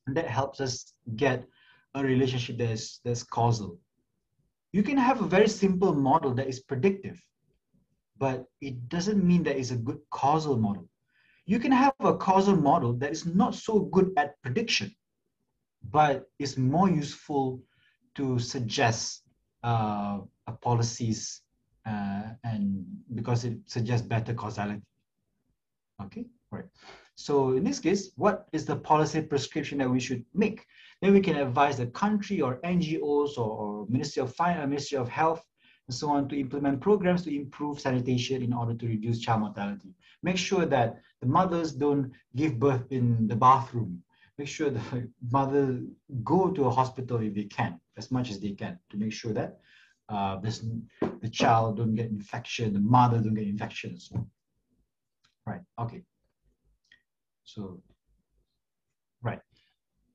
And that helps us get a relationship that's, that's causal. You can have a very simple model that is predictive, but it doesn't mean that it's a good causal model. You can have a causal model that is not so good at prediction, but is more useful to suggest uh, policies uh, and because it suggests better causality. Okay, right. So in this case, what is the policy prescription that we should make? Then we can advise the country or NGOs or, or Ministry of Finance, Ministry of Health, and so on to implement programs to improve sanitation in order to reduce child mortality. Make sure that the mothers don't give birth in the bathroom. Make sure the mother go to a hospital if they can, as much as they can, to make sure that uh, this, the child don't get infection, the mother don't get infection, so on. Right, okay. So, right.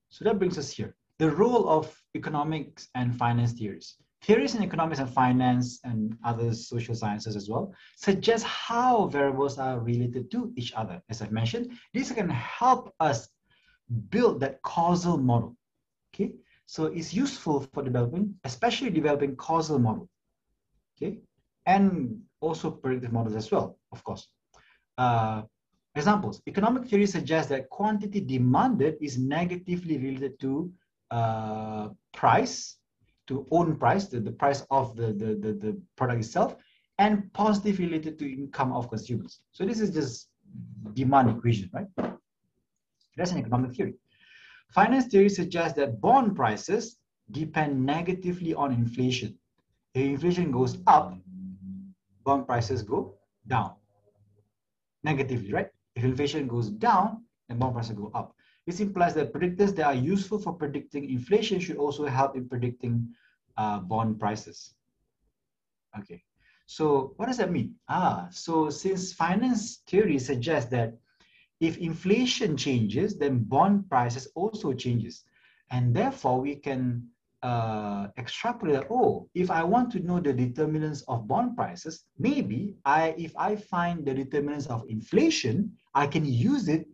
So that brings us here. The role of economics and finance theories. Theories in economics and finance and other social sciences as well suggest how variables are related to each other. As I've mentioned, these can help us build that causal model. Okay, so it's useful for developing, especially developing causal model. Okay, and also predictive models as well, of course. Uh, examples, economic theory suggests that quantity demanded is negatively related to uh, price, to own price, the, the price of the, the, the, the product itself, and positive related to income of consumers. So this is just demand equation, right? That's an economic theory. Finance theory suggests that bond prices depend negatively on inflation. If inflation goes up, bond prices go down negatively, right? If inflation goes down, then bond prices go up. This implies that predictors that are useful for predicting inflation should also help in predicting uh, bond prices. Okay, so what does that mean? Ah, so since finance theory suggests that if inflation changes, then bond prices also changes. And therefore, we can uh, extrapolate, oh, if I want to know the determinants of bond prices, maybe I, if I find the determinants of inflation, I can use it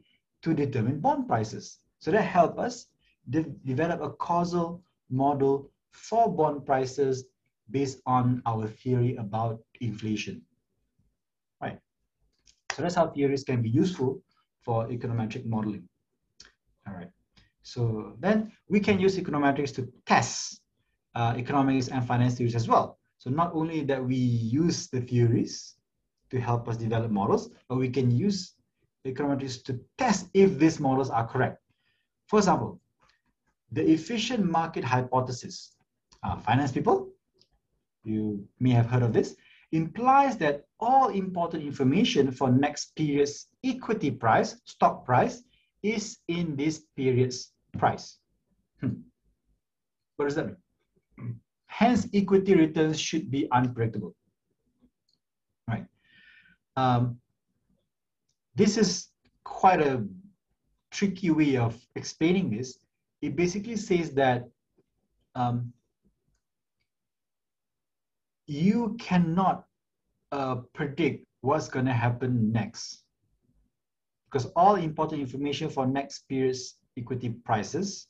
to determine bond prices. So that help us de develop a causal model for bond prices based on our theory about inflation. Right. So that's how theories can be useful for econometric modeling. All right. So then we can use econometrics to test uh, economics and finance theories as well. So not only that we use the theories to help us develop models, but we can use econometrics to test if these models are correct. For example, the efficient market hypothesis. Uh, finance people, you may have heard of this, implies that all important information for next period's equity price, stock price, is in this period's price. Hmm. What does that mean? Hence, equity returns should be unpredictable. Right. Um, this is quite a tricky way of explaining this. It basically says that um, you cannot uh, predict what's going to happen next because all important information for next period's equity prices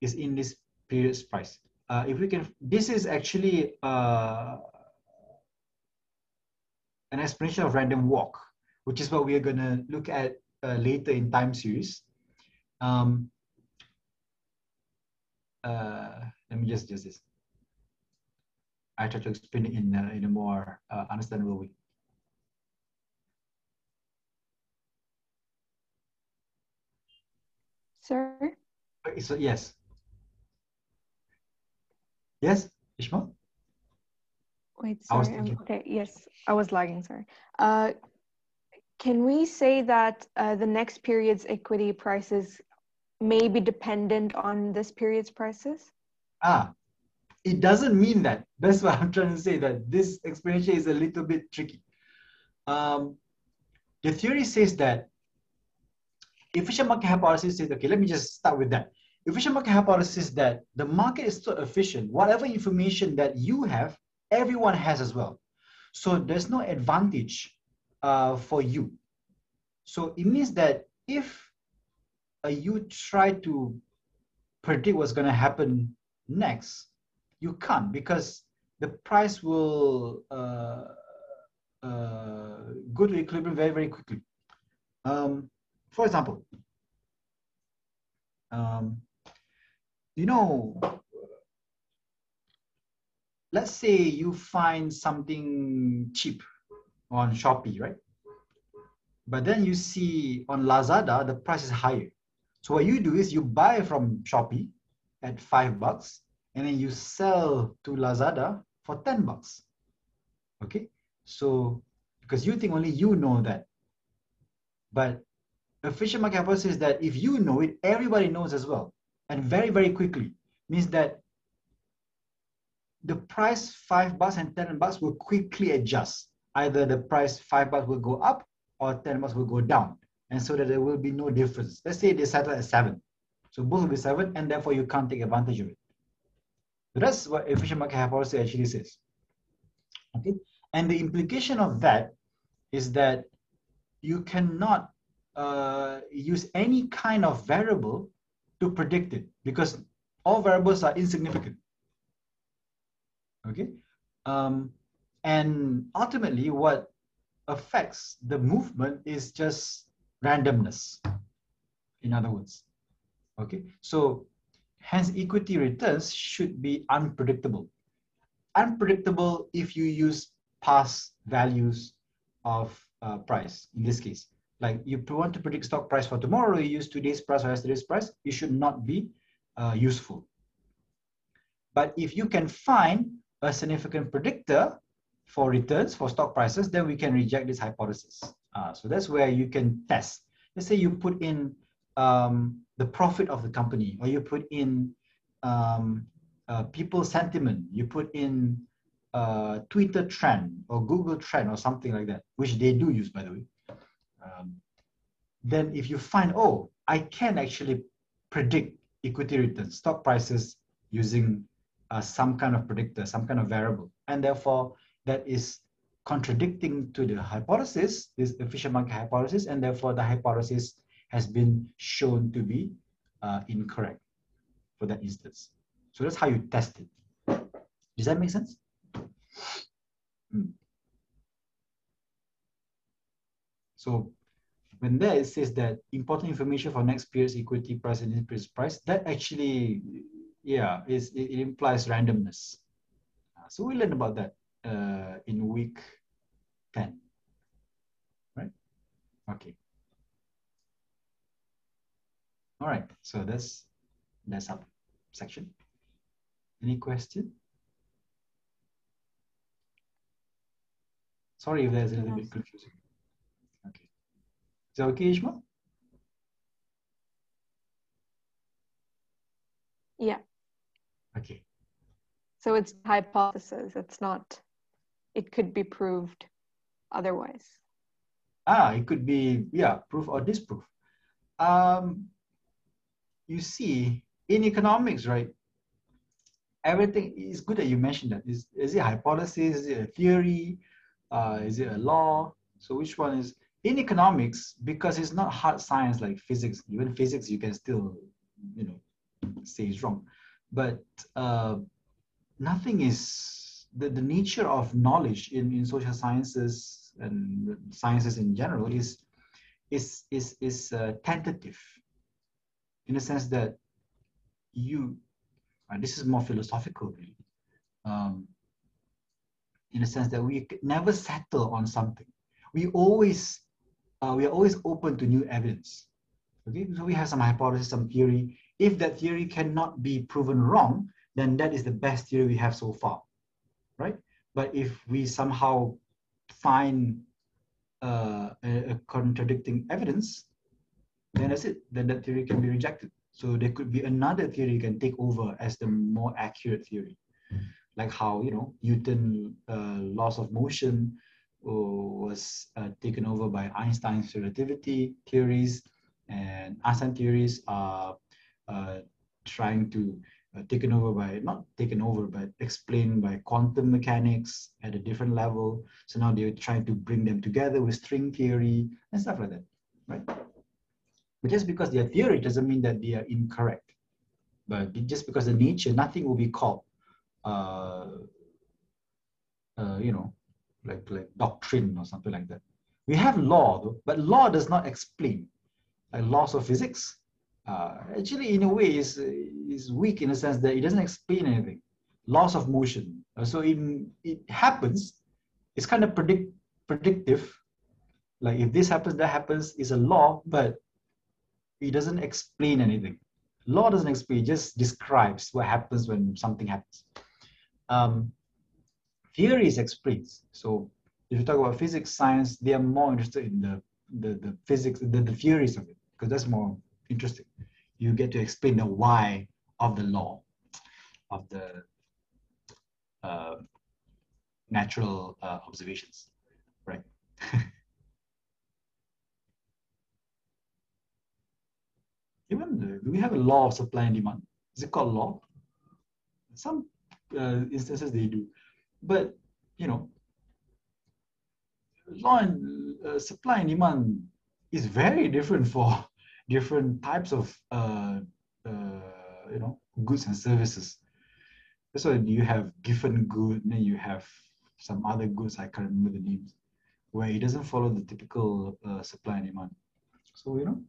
is in this period's price. Uh, if we can, this is actually uh, an explanation of random walk, which is what we are going to look at uh, later in time series. Um, uh, let me just do this. I try to explain it in a, in a more uh, understandable way. Sir? So yes. Yes, Ishmael? Wait, I sorry. I'm- thinking. okay, yes, I was lagging, sorry. Uh, can we say that uh, the next period's equity prices may be dependent on this period's prices? Ah, it doesn't mean that. That's what I'm trying to say, that this explanation is a little bit tricky. Um, the theory says that efficient market hypothesis says, okay, let me just start with that. Efficient market hypothesis that the market is so efficient, whatever information that you have, everyone has as well. So there's no advantage uh, for you. So it means that if uh, you try to predict what's going to happen next, you can't because the price will uh, uh, go to equilibrium very, very quickly. Um, for example, um, you know, let's say you find something cheap on Shopee, right? But then you see on Lazada, the price is higher. So what you do is you buy from Shopee at five bucks and then you sell to Lazada for 10 bucks. Okay. So because you think only you know that. But efficient market hypothesis is that if you know it, everybody knows as well. And very, very quickly means that the price five bucks and 10 bucks will quickly adjust. Either the price five bucks will go up or 10 bucks will go down. And so that there will be no difference. Let's say they settle at seven. So both will be seven and therefore you can't take advantage of it. So that's what efficient market hypothesis actually says. Okay. And the implication of that is that you cannot uh, use any kind of variable to predict it because all variables are insignificant. Okay. Um, and ultimately, what affects the movement is just randomness. In other words, okay. So, hence, equity returns should be unpredictable. Unpredictable if you use past values of uh, price. In this case, like you want to predict stock price for tomorrow, you use today's price or yesterday's price. It should not be uh, useful. But if you can find a significant predictor for returns for stock prices, then we can reject this hypothesis. Uh, so that's where you can test. Let's say you put in um, the profit of the company, or you put in um, uh, people sentiment, you put in uh, Twitter trend or Google trend or something like that, which they do use, by the way. Um, then if you find, oh, I can actually predict equity returns, stock prices using uh, some kind of predictor, some kind of variable, and therefore that is contradicting to the hypothesis, this efficient market hypothesis, and therefore the hypothesis has been shown to be uh, incorrect for that instance. So that's how you test it. Does that make sense? Hmm. So when there it says that important information for next period's equity price and this period's price, that actually, yeah, is it, it implies randomness. Uh, so we learned about that uh, in week 10, right? Okay. All right, so that's that's up section. Any question? Sorry if there's a little bit confusing. That okay, Ishma? Yeah. Okay. So it's hypothesis. It's not, it could be proved otherwise. Ah, it could be, yeah, proof or disproof. Um, you see, in economics, right, everything is good that you mentioned that. Is, is it hypothesis? Is it a theory? Uh, is it a law? So which one is, in economics, because it's not hard science like physics, even physics you can still, you know, say is wrong. But uh, nothing is, the, the nature of knowledge in, in social sciences and sciences in general is, is, is, is uh, tentative in the sense that you, uh, this is more philosophical really. Um, in the sense that we never settle on something. We always, uh, we are always open to new evidence. Okay, so we have some hypothesis, some theory. If that theory cannot be proven wrong, then that is the best theory we have so far, right? But if we somehow find uh, a, a, contradicting evidence, then that's it. Then that theory can be rejected. So there could be another theory can take over as the more accurate theory, like how you know Newton uh, laws of motion was uh, taken over by Einstein's relativity theories, and Einstein theories are uh, trying to uh, taken over by not taken over but explained by quantum mechanics at a different level. So now they're trying to bring them together with string theory and stuff like that right? But just because they're theory doesn't mean that they are incorrect. But just because the nature nothing will be called uh, uh, you know like like doctrine or something like that we have law though, but law does not explain like laws of physics uh, actually in a way is is weak in the sense that it doesn't explain anything. Laws of motion. Uh, so in, it happens. It's kind of predict predictive. Like if this happens, that happens is a law, but it doesn't explain anything. Law doesn't explain; it just describes what happens when something happens. Um, theories explains. So if you talk about physics, science, they are more interested in the the, the physics, the, the theories of it, because that's more interesting. You get to explain the why of the law, of the uh, natural uh, observations, right? Even do we have a law of supply and demand? Is it called law? Some uh, instances they do, but you know, law and uh, supply and demand is very different for different types of uh, uh, you know goods and services. So you have Giffen good, then you have some other goods I can't remember the names, where it doesn't follow the typical uh, supply and demand. So you know,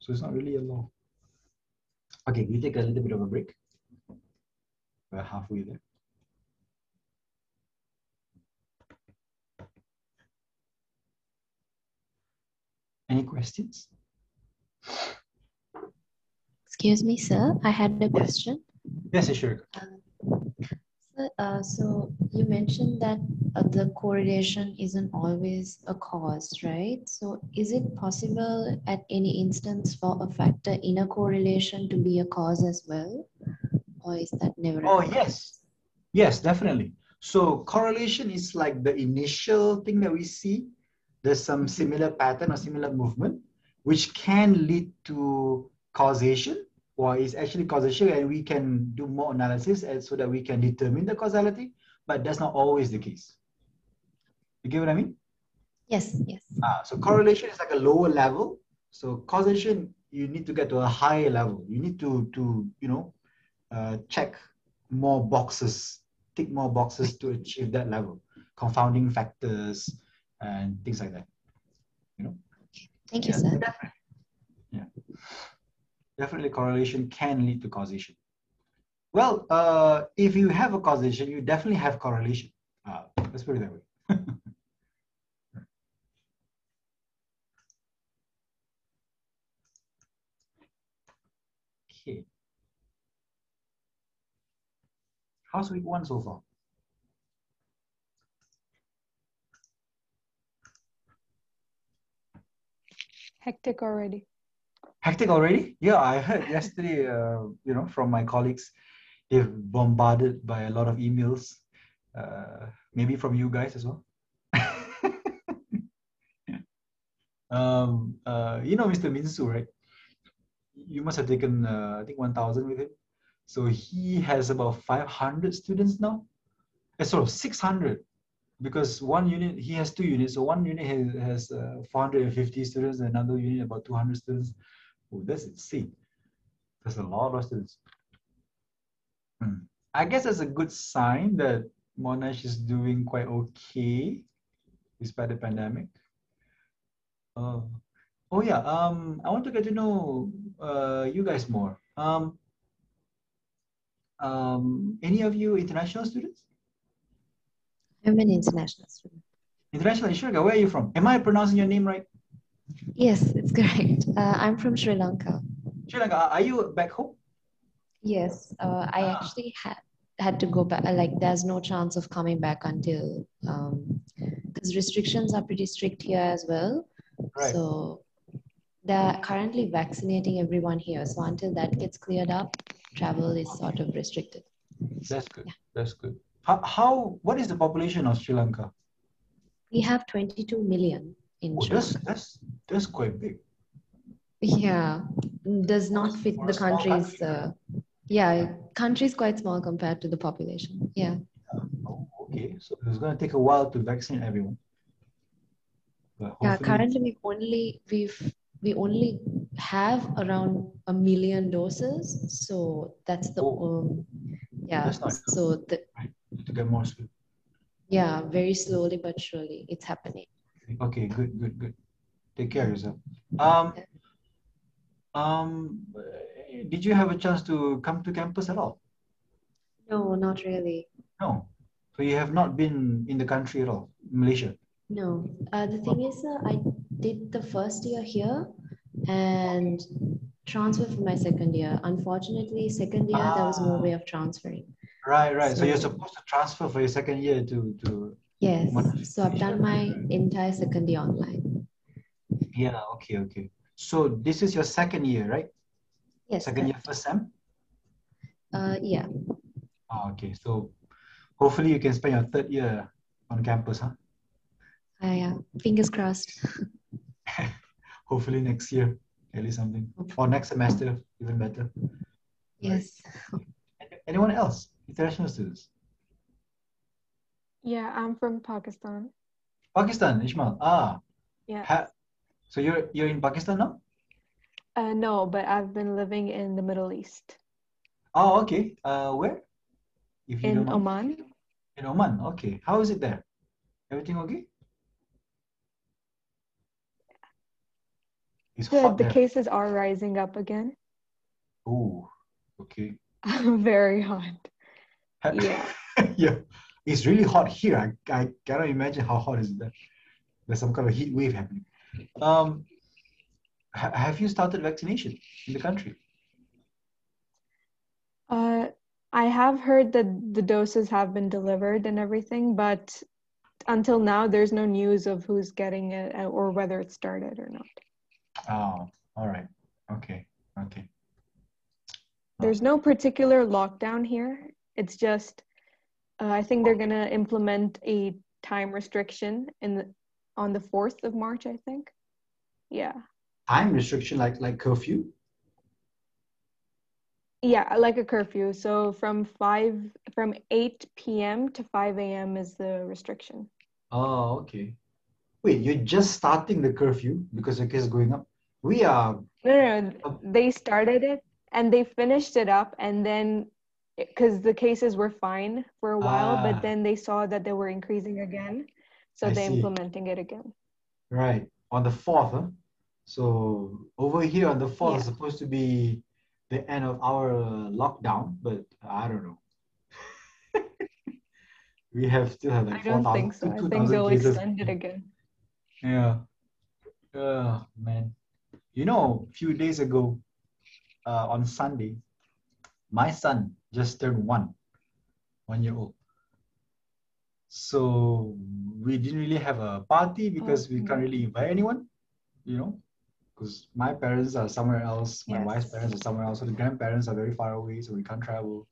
so it's not really a law. Okay, we take a little bit of a break. We're halfway there. Any questions? Excuse me, sir. I had a question. Yes, sure. Uh, uh, so you mentioned that uh, the correlation isn't always a cause, right? So is it possible at any instance for a factor in a correlation to be a cause as well? Or is that never? Oh, yes. Yes, definitely. So correlation is like the initial thing that we see. There's some similar pattern or similar movement which can lead to causation or is actually causation and we can do more analysis and so that we can determine the causality, but that's not always the case. You get what I mean? Yes, yes. Ah, so correlation is like a lower level. So causation, you need to get to a higher level. You need to, to you know, uh, check more boxes, tick more boxes to achieve that level. Confounding factors and things like that. You know? Thank you, yeah, sir. Definitely. Yeah. Definitely correlation can lead to causation. Well, uh, if you have a causation, you definitely have correlation. Uh, let's put it that way. okay. How's week one so far? Hectic already. Hectic already? Yeah, I heard yesterday, uh, you know, from my colleagues, they've bombarded by a lot of emails, uh, maybe from you guys as well. um, uh, you know Mr. Minsu, right? You must have taken, uh, I think, 1,000 with him. So he has about 500 students now. Uh, of 600 because one unit he has two units. So one unit has, has uh, 450 students another unit about 200 students. Oh that's insane. That's a lot of students. Hmm. i guess that's a good sign that monash is doing quite okay despite the pandemic. Oh. Oh yeah um i want to get to know uh you guys more. Um um any of you international students I'm an international student. International in Sri Lanka. Where are you from? Am I pronouncing your name right? Yes, it's correct. Uh, I'm from Sri Lanka. Sri Lanka. Are you back home? Yes, uh, I Ah. actually had had to go back. Like, there's no chance of coming back until because restrictions are pretty strict here as well. Right. So they're currently vaccinating everyone here. So until that gets cleared up, travel is sort of restricted. That's good. That's good. How, how what is the population of Sri Lanka? We have 22 million in Oh, Sri that's that's that's quite big. Yeah, does not fit the country's. country. Uh, yeah, country's quite small compared to the population. Yeah. Oh, okay. So it's going to take a while to vaccinate everyone. Yeah, currently we only we've we only have around a million doses, so that's the Oh. um, yeah. That's. So the get more soon. yeah, very slowly but surely it's happening. Okay, good, good, good. Take care of yourself. Um, um, did you have a chance to come to campus at all? No, not really. No. So you have not been in the country at all, Malaysia. No. Uh, the thing is, uh, I did the first year here and transferred for my second year. Unfortunately, second year there was no Ah. way of transferring. Right, right. So, you're supposed to transfer for your second year to to. Yes. So I've done my entire second year online. Yeah. Okay. Okay. So this is your second year, right? Yes. Second year, first sem. Uh, yeah. Oh, okay. So hopefully you can spend your third year on campus, huh? Uh, fingers crossed. Hopefully next year, at least something, or next semester, even better. Yes. Anyone else? International students? Yeah, I'm from Pakistan. Pakistan, Ishmael. Ah, Yeah. ha- so you're you're in Pakistan now? Uh, no, but I've been living in the Middle East, Oh, okay. Uh, where? If you in. Oman. In Oman. Okay. How is it there? Everything okay? It's The, hot the there. cases are rising up again. Oh, okay. Very hot. Yeah. yeah. It's really hot here. I, I cannot imagine how hot is it there. There's some kind of heat wave happening. Um, ha- have you started vaccination in the country? Uh, I have heard that the doses have been delivered and everything, but until now, there's no news of who's getting it uh, or whether it started or not. Oh, all right. Okay. Okay. There's no particular lockdown here. It's just, uh, I think they're gonna implement a time restriction in the, on the 4th of March, I think. Yeah. Time restriction like like curfew? Yeah, like a curfew. So from 5, from 8 p.m. to 5 a.m. is the restriction. Oh, okay. Wait, you're just starting the curfew because the case is going up. We are No, no, no. They started it and they finished it up, and then because the cases were fine for a while, Ah. but then they saw that they were increasing again, so I they're see. implementing it again. right on the fourth, huh? So over here on the fourth is supposed to be the end of our lockdown, but I don't know. we have still have like I don't 4,000 think so. I 2,000 think they'll cases. extend it again. Yeah. Oh, man. You know, a few days ago, uh, on Sunday, my son just turned one, one year old. So we didn't really have a party because we can't really mm-hmm. invite anyone, you know, because my parents are somewhere else, my wife's parents are somewhere else, so the grandparents are very far away, so we can't travel.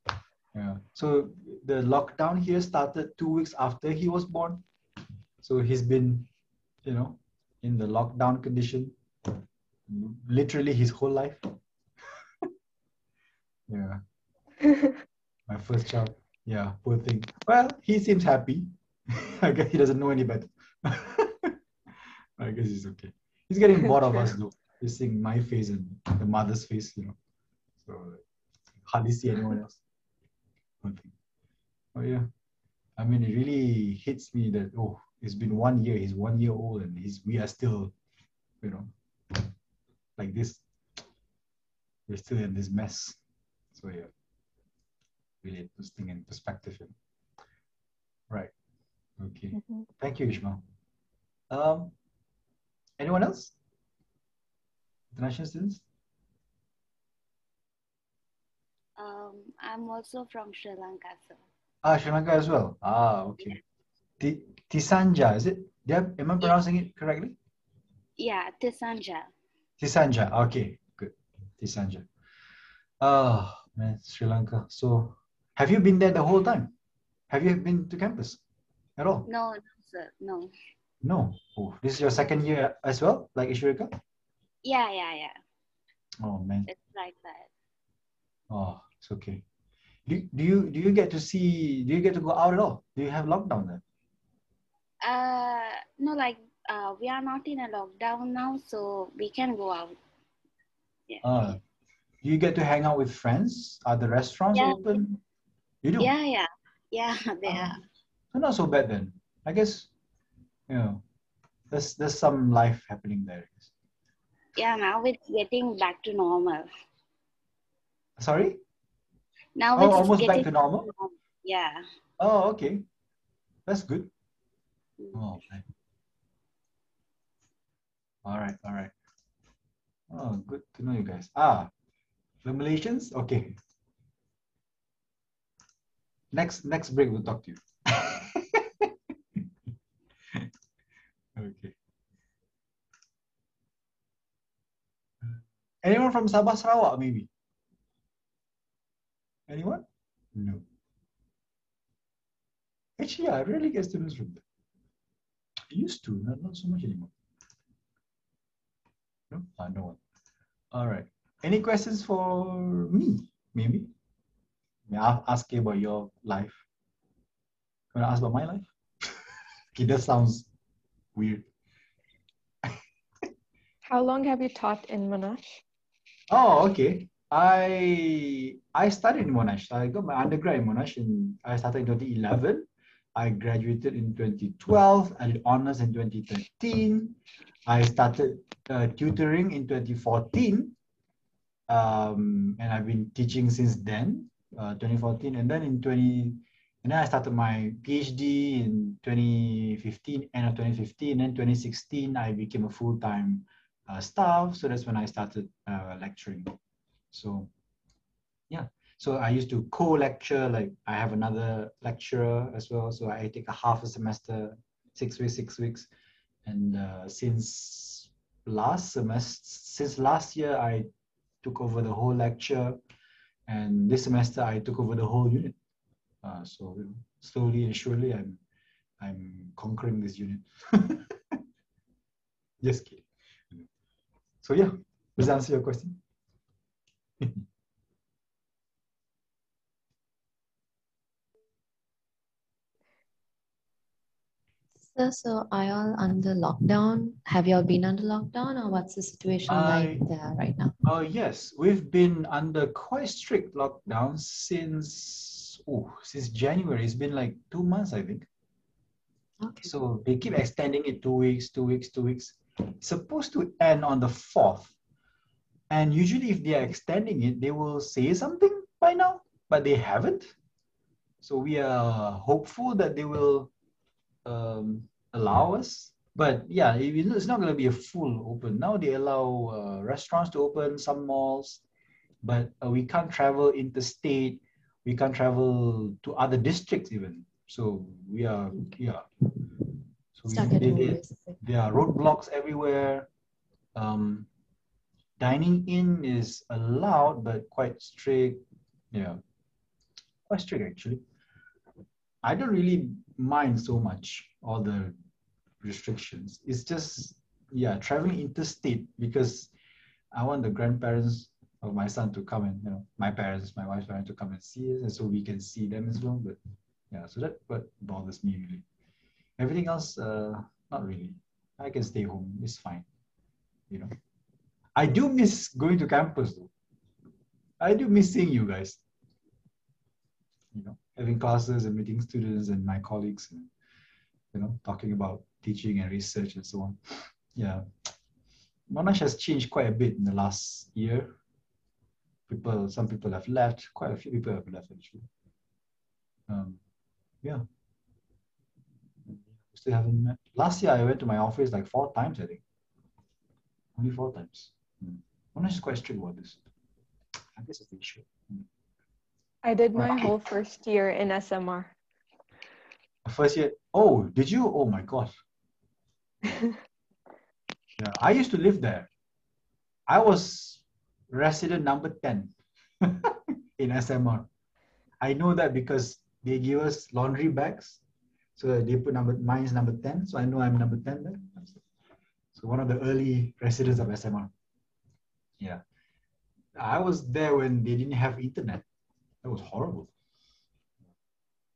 Yeah. So the lockdown here started two weeks after he was born. So he's been, you know, in the lockdown condition literally his whole life. yeah, my first child. Yeah, poor thing. Well, he seems happy. I guess he doesn't know any better. I guess he's okay. He's getting bored of us though. He's seeing my face and the mother's face, you know. So hardly see anyone else. Poor thing. Oh yeah. I mean, it really hits me that oh, it's been one year. He's one year old, and he's we are still, you know, like this. We're still in this mess. So yeah, really put thing in perspective. you know. Right. Okay. Mhm. Thank you, Ishmael. Um, anyone else? International students? Um, I'm also from Sri Lanka, sir. Ah, Sri Lanka as well. Ah, okay. Ti- Tisanja, is it? Did I- am I pronouncing it correctly? Yeah, Tisanja. Tisanja. Okay, good. Tisanja. Oh, man, Sri Lanka. So, have you been there the whole time? Have you been to campus at all? No, no, sir. No. No. Oh, this is your second year as well, like Ishurika? Yeah, yeah, yeah. Oh, man. It's like that. Oh, it's okay. Do, do you do you get to see do you get to go out at all? Do you have lockdown there? Uh, no, like uh, we are not in a lockdown now, so we can go out. Yeah. Uh, do you get to hang out with friends? Are the restaurants Yeah. open? You do? Yeah, yeah, yeah. They Ah, are. so not so bad then. I guess, you know, there's there's some life happening there. Yeah, now it's getting back to normal. Sorry? Now Oh, it's almost back to normal? Yeah. Oh, okay. That's good. Mm. Oh, man. All right, all right. Oh, good to know you guys. Ah, the Malaysians? Okay. Next next break we'll talk to you. okay. Anyone from Sabah Sarawak maybe? Anyone? No. Actually, I rarely get students from there. I used to, not, not so much anymore. No, ah, no one. All right. Any questions for me? Maybe. May I ask you about your life? Can I ask about my life? okay, that sounds weird. How long have you taught in Monash? Oh, okay. I I studied in Monash. I got my undergrad in Monash in I started in 2011. I graduated in 2012. I did honors in 2013. I started uh, tutoring in 2014. Um, and I've been teaching since then, uh, 2014. And then in 20, and then I started my PhD in 2015, end of 2015. And 2016, I became a full-time uh, staff. So that's when I started uh, lecturing. So yeah, so I used to co-lecture, like I have another lecturer as well. So I take a half a semester, six weeks, six weeks. And uh, since last semester, since last year, I took over the whole lecture. And this semester, I took over the whole unit. Uh, so slowly and surely, I'm I'm conquering this unit. Just kidding. So yeah, does that answer your question? So, so are y'all under lockdown? Have y'all been under lockdown or what's the situation like there right now? Oh yes, we've been under quite strict lockdown since oh since January. It's been like two months, I think. Okay. So they keep extending it two weeks, two weeks, two weeks. It's supposed to end on the fourth. And usually if they are extending it, they will say something by now, but they haven't. So we are hopeful that they will um, allow us. But yeah, it's not going to be a full open. Now they allow uh, restaurants to open, some malls, but uh, we can't travel interstate. We can't travel to other districts even. So we are, yeah. So we- Stuck at they- they- there are roadblocks everywhere. Um, dining in is allowed, but quite strict. Yeah, quite strict actually. I don't really mind so much all the restrictions. It's just yeah, traveling interstate because I want the grandparents of my son to come and you know my parents, my wife's parents to come and see us, and so we can see them as well. But yeah, so that what bothers me really. Everything else, uh, not really. I can stay home. It's fine. You know, I do miss going to campus though. I do miss seeing you guys. You know, having classes and meeting students and my colleagues, and you know, talking about teaching and research and so on. Yeah, Monash has changed quite a bit in the last year. People, some people have left. Quite a few people have left actually. Um, yeah. Still haven't met. Last year I went to my office like four times, I think. Only four times. Hmm. I'm not quite strict about this. I guess it's the issue. Hmm. I did my whole first year in SMR. First year. Oh, did you? Oh my gosh. Yeah, I used to live there. I was resident number 10 in SMR. I know that because they give us laundry bags. So they put number, mine is number 10. So I know I'm number 10 there. So one of the early residents of SMR. Yeah. I was there when they didn't have internet. That was horrible.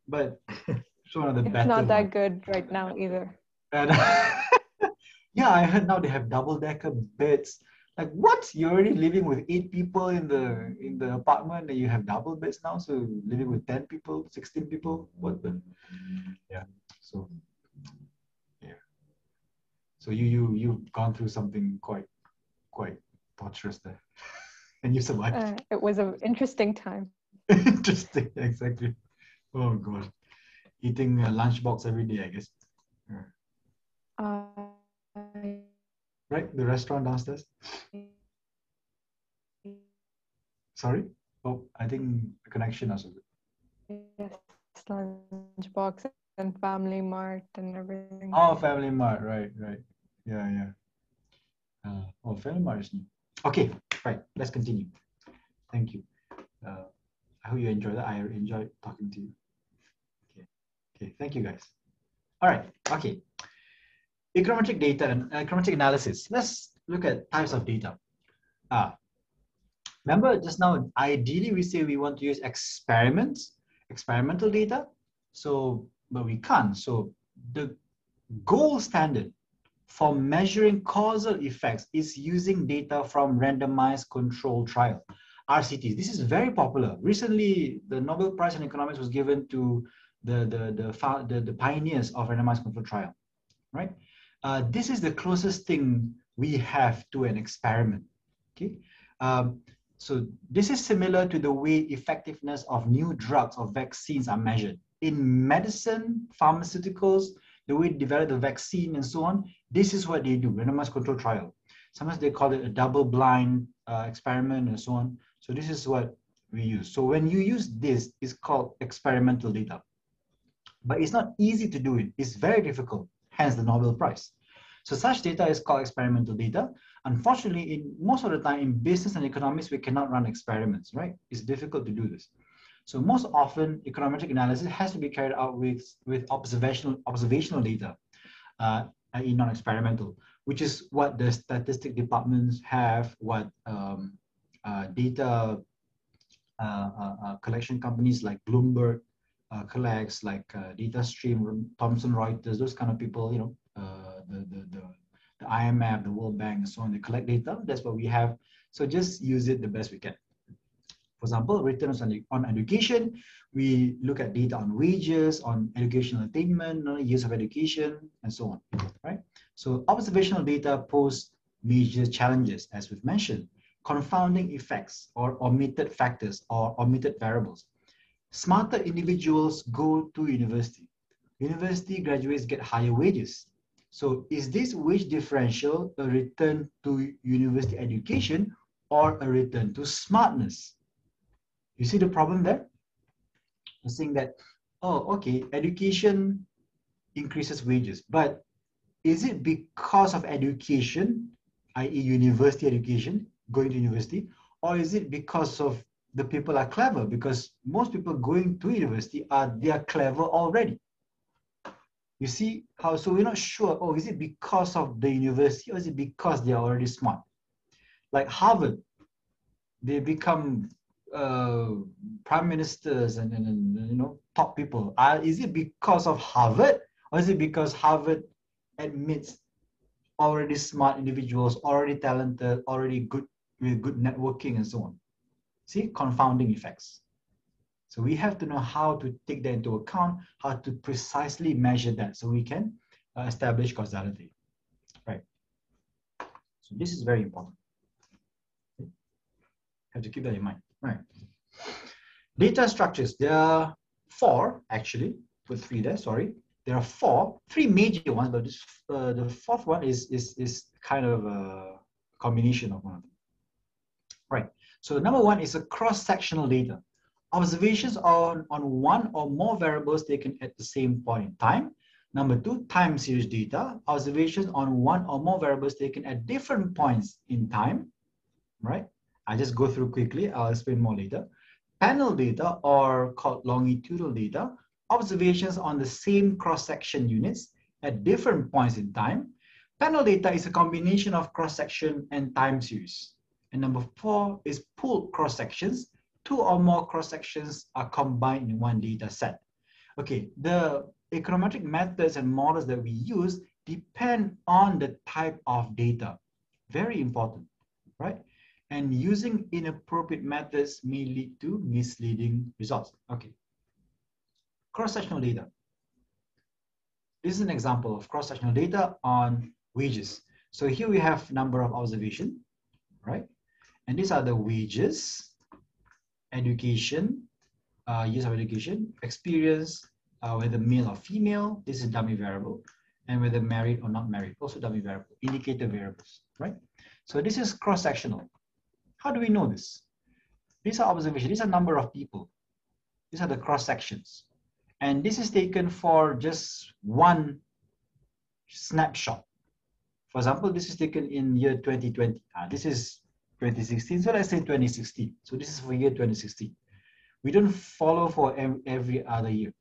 But it's one of the It's better not that ones. good right now either. And yeah, I heard now they have double decker beds. Like what? You're already living with eight people in the in the apartment and you have double beds now. So living with 10 people, 16 people. What the yeah. So yeah. So you you you've gone through something quite quite torturous there. and you survived. Uh, it was an interesting time. Interesting, exactly. Oh god. Eating a lunchbox every day, I guess. Uh, Right? The restaurant downstairs. Sorry? Oh, I think the connection also. yes, lunchbox and Family Mart and everything. Oh, Family Mart, right, right. Yeah, yeah. Uh, oh, Family Mart is new. Okay, right. Let's continue. Thank you. Uh, I hope you enjoyed that. I enjoyed talking to you. Okay, okay. Thank you, guys. All right. Okay. Econometric data and econometric analysis. Let's look at types of data. Ah, remember just now, ideally we say we want to use experiments, experimental data. So, but we can't. So the gold standard for measuring causal effects is using data from randomized control trial, RCTs. This is very popular. Recently, the Nobel Prize in Economics was given to the, the, the, the, the pioneers of randomized control trial, right? Uh, this is the closest thing we have to an experiment, okay? Um, so this is similar to the way effectiveness of new drugs or vaccines are measured. In medicine, pharmaceuticals, the way they develop the vaccine and so on, this is what they do, randomized control trial. Sometimes they call it a double blind uh, experiment and so on. So this is what we use. So when you use this, it's called experimental data. But it's not easy to do it. It's very difficult, hence the Nobel Prize. So such data is called experimental data. Unfortunately, in most of the time in business and economics, we cannot run experiments, right? It's difficult to do this. So most often, econometric analysis has to be carried out with, with observational, observational data, uh, i.e. non-experimental, which is what the statistic departments have, what um, data uh, uh, uh, collection companies like Bloomberg uh, collects, like uh, DataStream, Thomson Reuters, those kind of people, you know, uh, the, the, the, the IMF, the World Bank, and so on, they collect data. That's what we have. So just use it the best we can. For example, returns on, on education, we look at data on wages, on educational attainment, years of education, and so on, right? So observational data pose major challenges, as we've mentioned, confounding effects or omitted factors or omitted variables. Smarter individuals go to university. University graduates get higher wages. So is this wage differential a return to university education or a return to smartness? You see the problem there? You're saying that, oh, okay, education increases wages, but is it because of education, i.e. university education, going to university, or is it because of the people are clever? Because most people going to university are, they are clever already. You see how, so we're not sure, oh, is it because of the university or is it because they are already smart? Like Harvard, they become uh, prime ministers and, and, and, you know top people. Uh, is it because of Harvard or is it because Harvard admits already smart individuals, already talented, already good with good networking and so on? See, confounding effects. So we have to know how to take that into account, how to precisely measure that so we can uh, establish causality, right? So this is very important. Have to keep that in mind, right? Data structures, there are four actually, put three there, sorry. there are four, three major ones, but this, uh, the fourth one is, is, is kind of a combination of one of them. Right, so number one is a cross-sectional data. Observations on, on one or more variables taken at the same point in time. Number two, time series data. Observations on one or more variables taken at different points in time, right? I just go through quickly, I'll explain more later. Panel data or called longitudinal data observations on the same cross-section units at different points in time. Panel data is a combination of cross-section and time series. And number four is pooled cross-sections. Two or more cross-sections are combined in one data set. Okay, the econometric methods and models that we use depend on the type of data. Very important, right? And using inappropriate methods may lead to misleading results. Okay, cross-sectional data. This is an example of cross-sectional data on wages. So here we have number of observation, right? And these are the wages, education, uh, years of education, experience, uh, whether male or female, this is dummy variable, and whether married or not married, also dummy variable, indicator variables, right? So this is cross-sectional. How do we know this? These are observations, these are number of people. These are the cross sections. And this is taken for just one snapshot. For example, this is taken in year 2020. Uh, this is 2016, so let's say 2016. So this is for year 2016. We don't follow for every other year.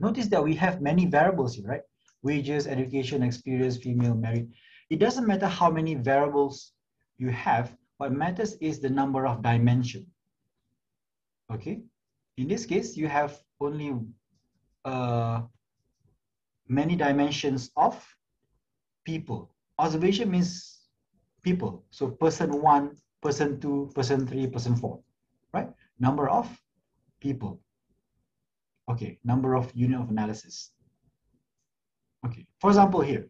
Notice that we have many variables here, right? Wages, education, experience, female, married. It doesn't matter how many variables you have, what matters is the number of dimension. Okay, in this case, you have only uh, many dimensions of people. Observation means people. So person one, person two, person three, person four, right? Number of people. Okay, number of unit of analysis. Okay, for example, here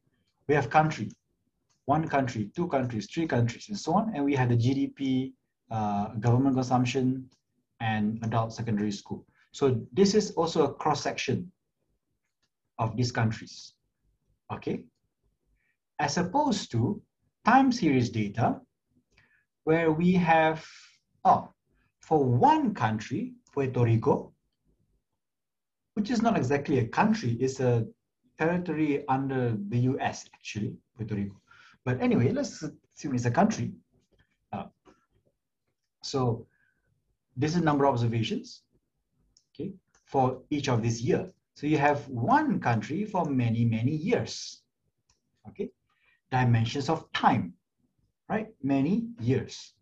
we have country, one country, two countries, three countries, and so on. And we have the GDP, uh, government consumption, and adult secondary school. So this is also a cross section of these countries. Okay, as opposed to time series data, where we have oh, for one country, Puerto Rico, which is not exactly a country, it's a territory under the US actually, Puerto Rico. But anyway, let's assume it's a country. Uh, so this is number of observations okay, for each of this year. So you have one country for many, many years. Okay, dimensions of time, right? Many years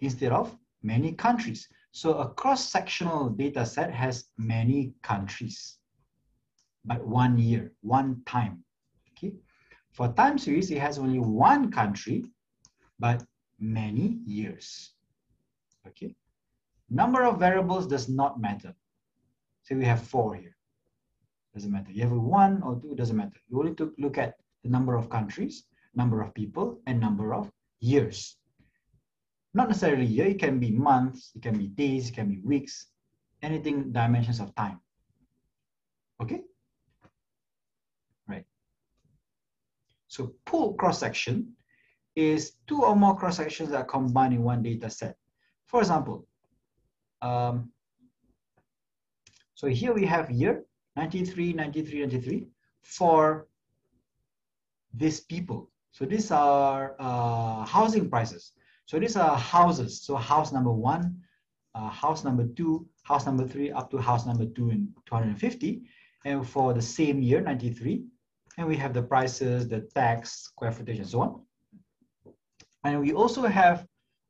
instead of many countries. So a cross-sectional data set has many countries, but one year, one time. Okay, for time series, it has only one country, but many years. Okay, number of variables does not matter. So we have four here. Doesn't matter. You have one or two, doesn't matter. You only look at the number of countries, number of people, and number of years. Not necessarily year, it can be months, it can be days, it can be weeks, anything dimensions of time. Okay? Right. So pool cross-section is two or more cross-sections that are combined in one data set. For example, um, so here we have year 93, 93, 93 for these people. So these are uh, housing prices. So these are houses. So house number one, uh, house number two, house number three, up to house number two in 250. And for the same year, 93. And we have the prices, the tax, square footage, and so on. And we also have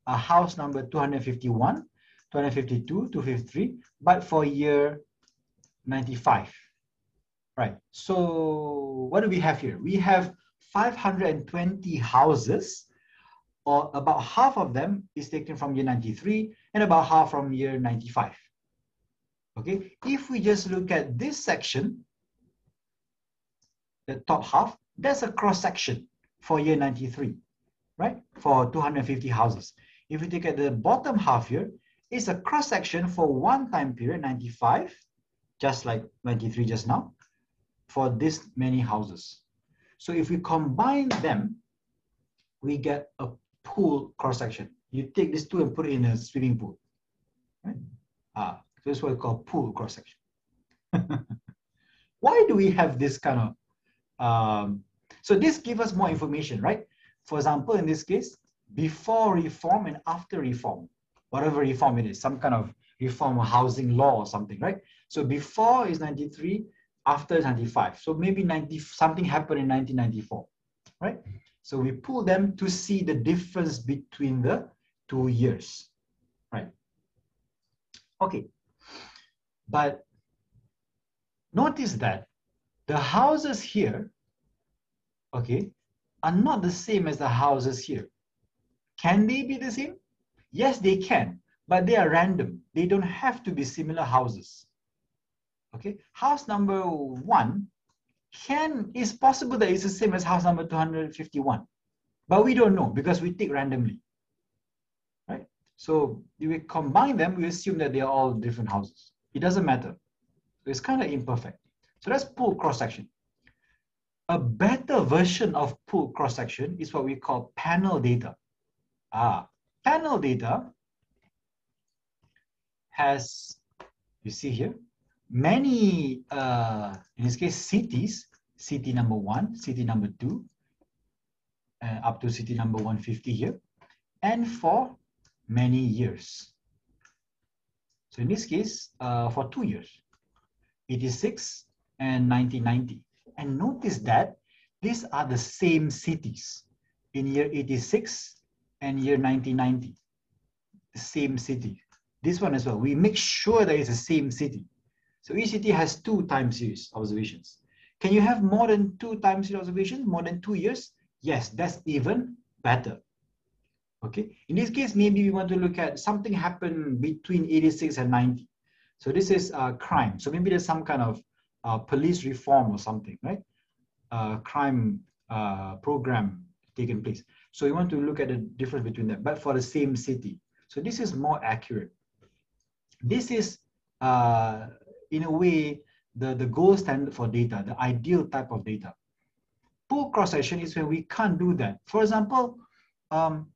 a house number 251, 252, 253, but for year 95. Right, so what do we have here? We have 520 houses, or about half of them is taken from year 93 and about half from year 95. Okay, if we just look at this section, the top half, that's a cross section for year 93, right? For 250 houses. If we take at the bottom half here, it's a cross section for one time period, 95, just like 93 just now, for this many houses. So if we combine them, we get a pool cross section. You take these two and put it in a swimming pool. Right? Ah, so this is what we call pool cross section. Why do we have this kind of um, so this gives us more information, right? For example, in this case, before reform and after reform, whatever reform it is, some kind of reform or housing law or something, right? So before is 93, after 95. So maybe 90 something happened in 1994, right? So we pull them to see the difference between the two years, right? Okay, but notice that the houses here, okay, are not the same as the houses here. Can they be the same? Yes, they can, but they are random. They don't have to be similar houses. Okay, house number one can is possible that it's the same as house number 251, but we don't know because we take randomly. Right? So if we combine them, we assume that they are all different houses. It doesn't matter. It's kind of imperfect. So let's pool cross-section. A better version of pool cross-section is what we call panel data. Ah, panel data has, you see here, many, uh, in this case, cities, city number one, city number two, uh, up to city number 150 here, and for many years. So in this case, uh, for two years, 86 and 1990. And notice that these are the same cities in year 86 and year 1990. Same city. This one as well. We make sure that it's the same city. So ECT has two time series observations. Can you have more than two time series observations, more than two years? Yes, that's even better. Okay, in this case, maybe we want to look at something happened between 86 and 90. So this is uh, crime. So maybe there's some kind of uh, police reform or something, right? Uh, crime uh, program taking place. So you want to look at the difference between them, but for the same city. So this is more accurate. This is, uh, in a way, the, the gold standard for data, the ideal type of data. Pool cross-section is when we can't do that. For example, um,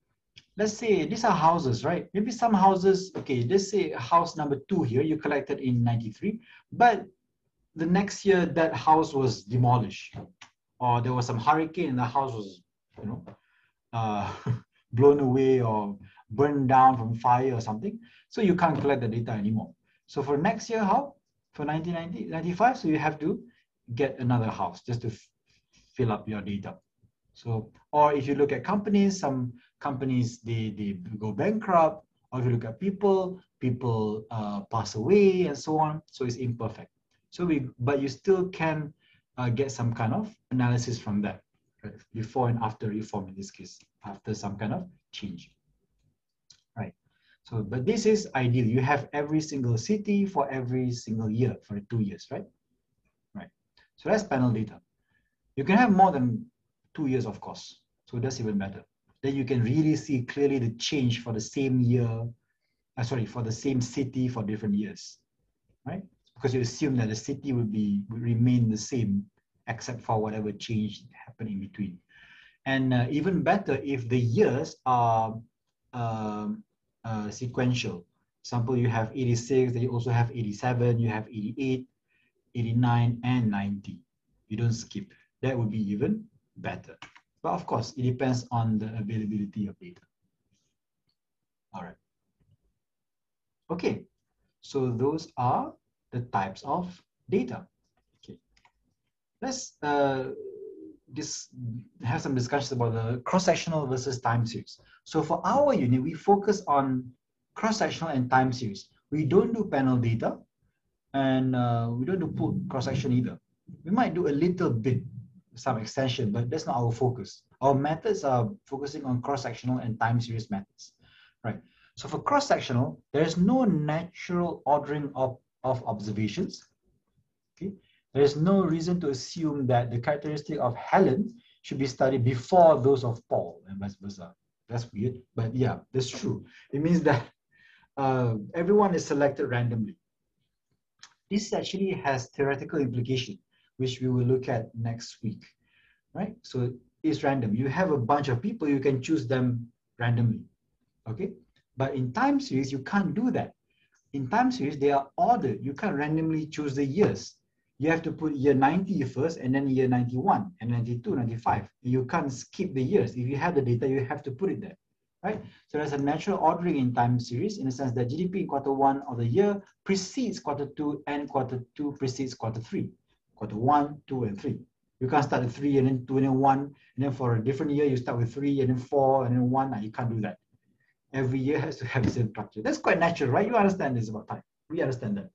let's say these are houses, right? Maybe some houses, okay, let's say house number two here, you collected in 93, but the next year that house was demolished or there was some hurricane and the house was, you know, uh, blown away or burned down from fire or something. So you can't collect the data anymore. So for next year, how? For 1990, 95, so you have to get another house just to fill up your data. So, or if you look at companies, some companies, they, they go bankrupt, or if you look at people, people uh, pass away and so on. So it's imperfect. So we, but you still can uh, get some kind of analysis from that, right? before and after reform in this case, after some kind of change? So, but this is ideal. You have every single city for every single year for two years, right? Right. So that's panel data. You can have more than two years, of course. So that's even better. Then you can really see clearly the change for the same year, uh, sorry, for the same city for different years, right? Because you assume that the city will be will remain the same except for whatever change happened in between. And uh, even better if the years are um, uh, sequential. Example, you have 86, then you also have 87, you have 88, 89, and 90. You don't skip. That would be even better. But of course, it depends on the availability of data. All right. Okay, so those are the types of data. Okay, let's uh, this have some discussions about the cross-sectional versus time series. So for our unit, we focus on cross-sectional and time series. We don't do panel data, and uh, we don't do pool cross-section either. We might do a little bit some extension, but that's not our focus. Our methods are focusing on cross-sectional and time series methods, right? So for cross-sectional, there's no natural ordering of, of observations, okay? There's no reason to assume that the characteristic of Helen should be studied before those of Paul and vice versa. That's weird, but yeah, that's true. It means that uh, everyone is selected randomly. This actually has theoretical implication which we will look at next week, right? So it's random. You have a bunch of people, you can choose them randomly, okay? But in time series, you can't do that. In time series, they are ordered. You can't randomly choose the years. You have to put year 90 first and then year 91 and 92, 95. You can't skip the years. If you have the data, you have to put it there right? So there's a natural ordering in time series in the sense that GDP in quarter one of the year precedes quarter two and quarter two precedes quarter three, quarter one, two, and three. You can't start with three and then two and then one, and then for a different year, you start with three and then four and then one. You can't do that. Every year has to have the same structure. That's quite natural, right? You understand this about time. We understand that.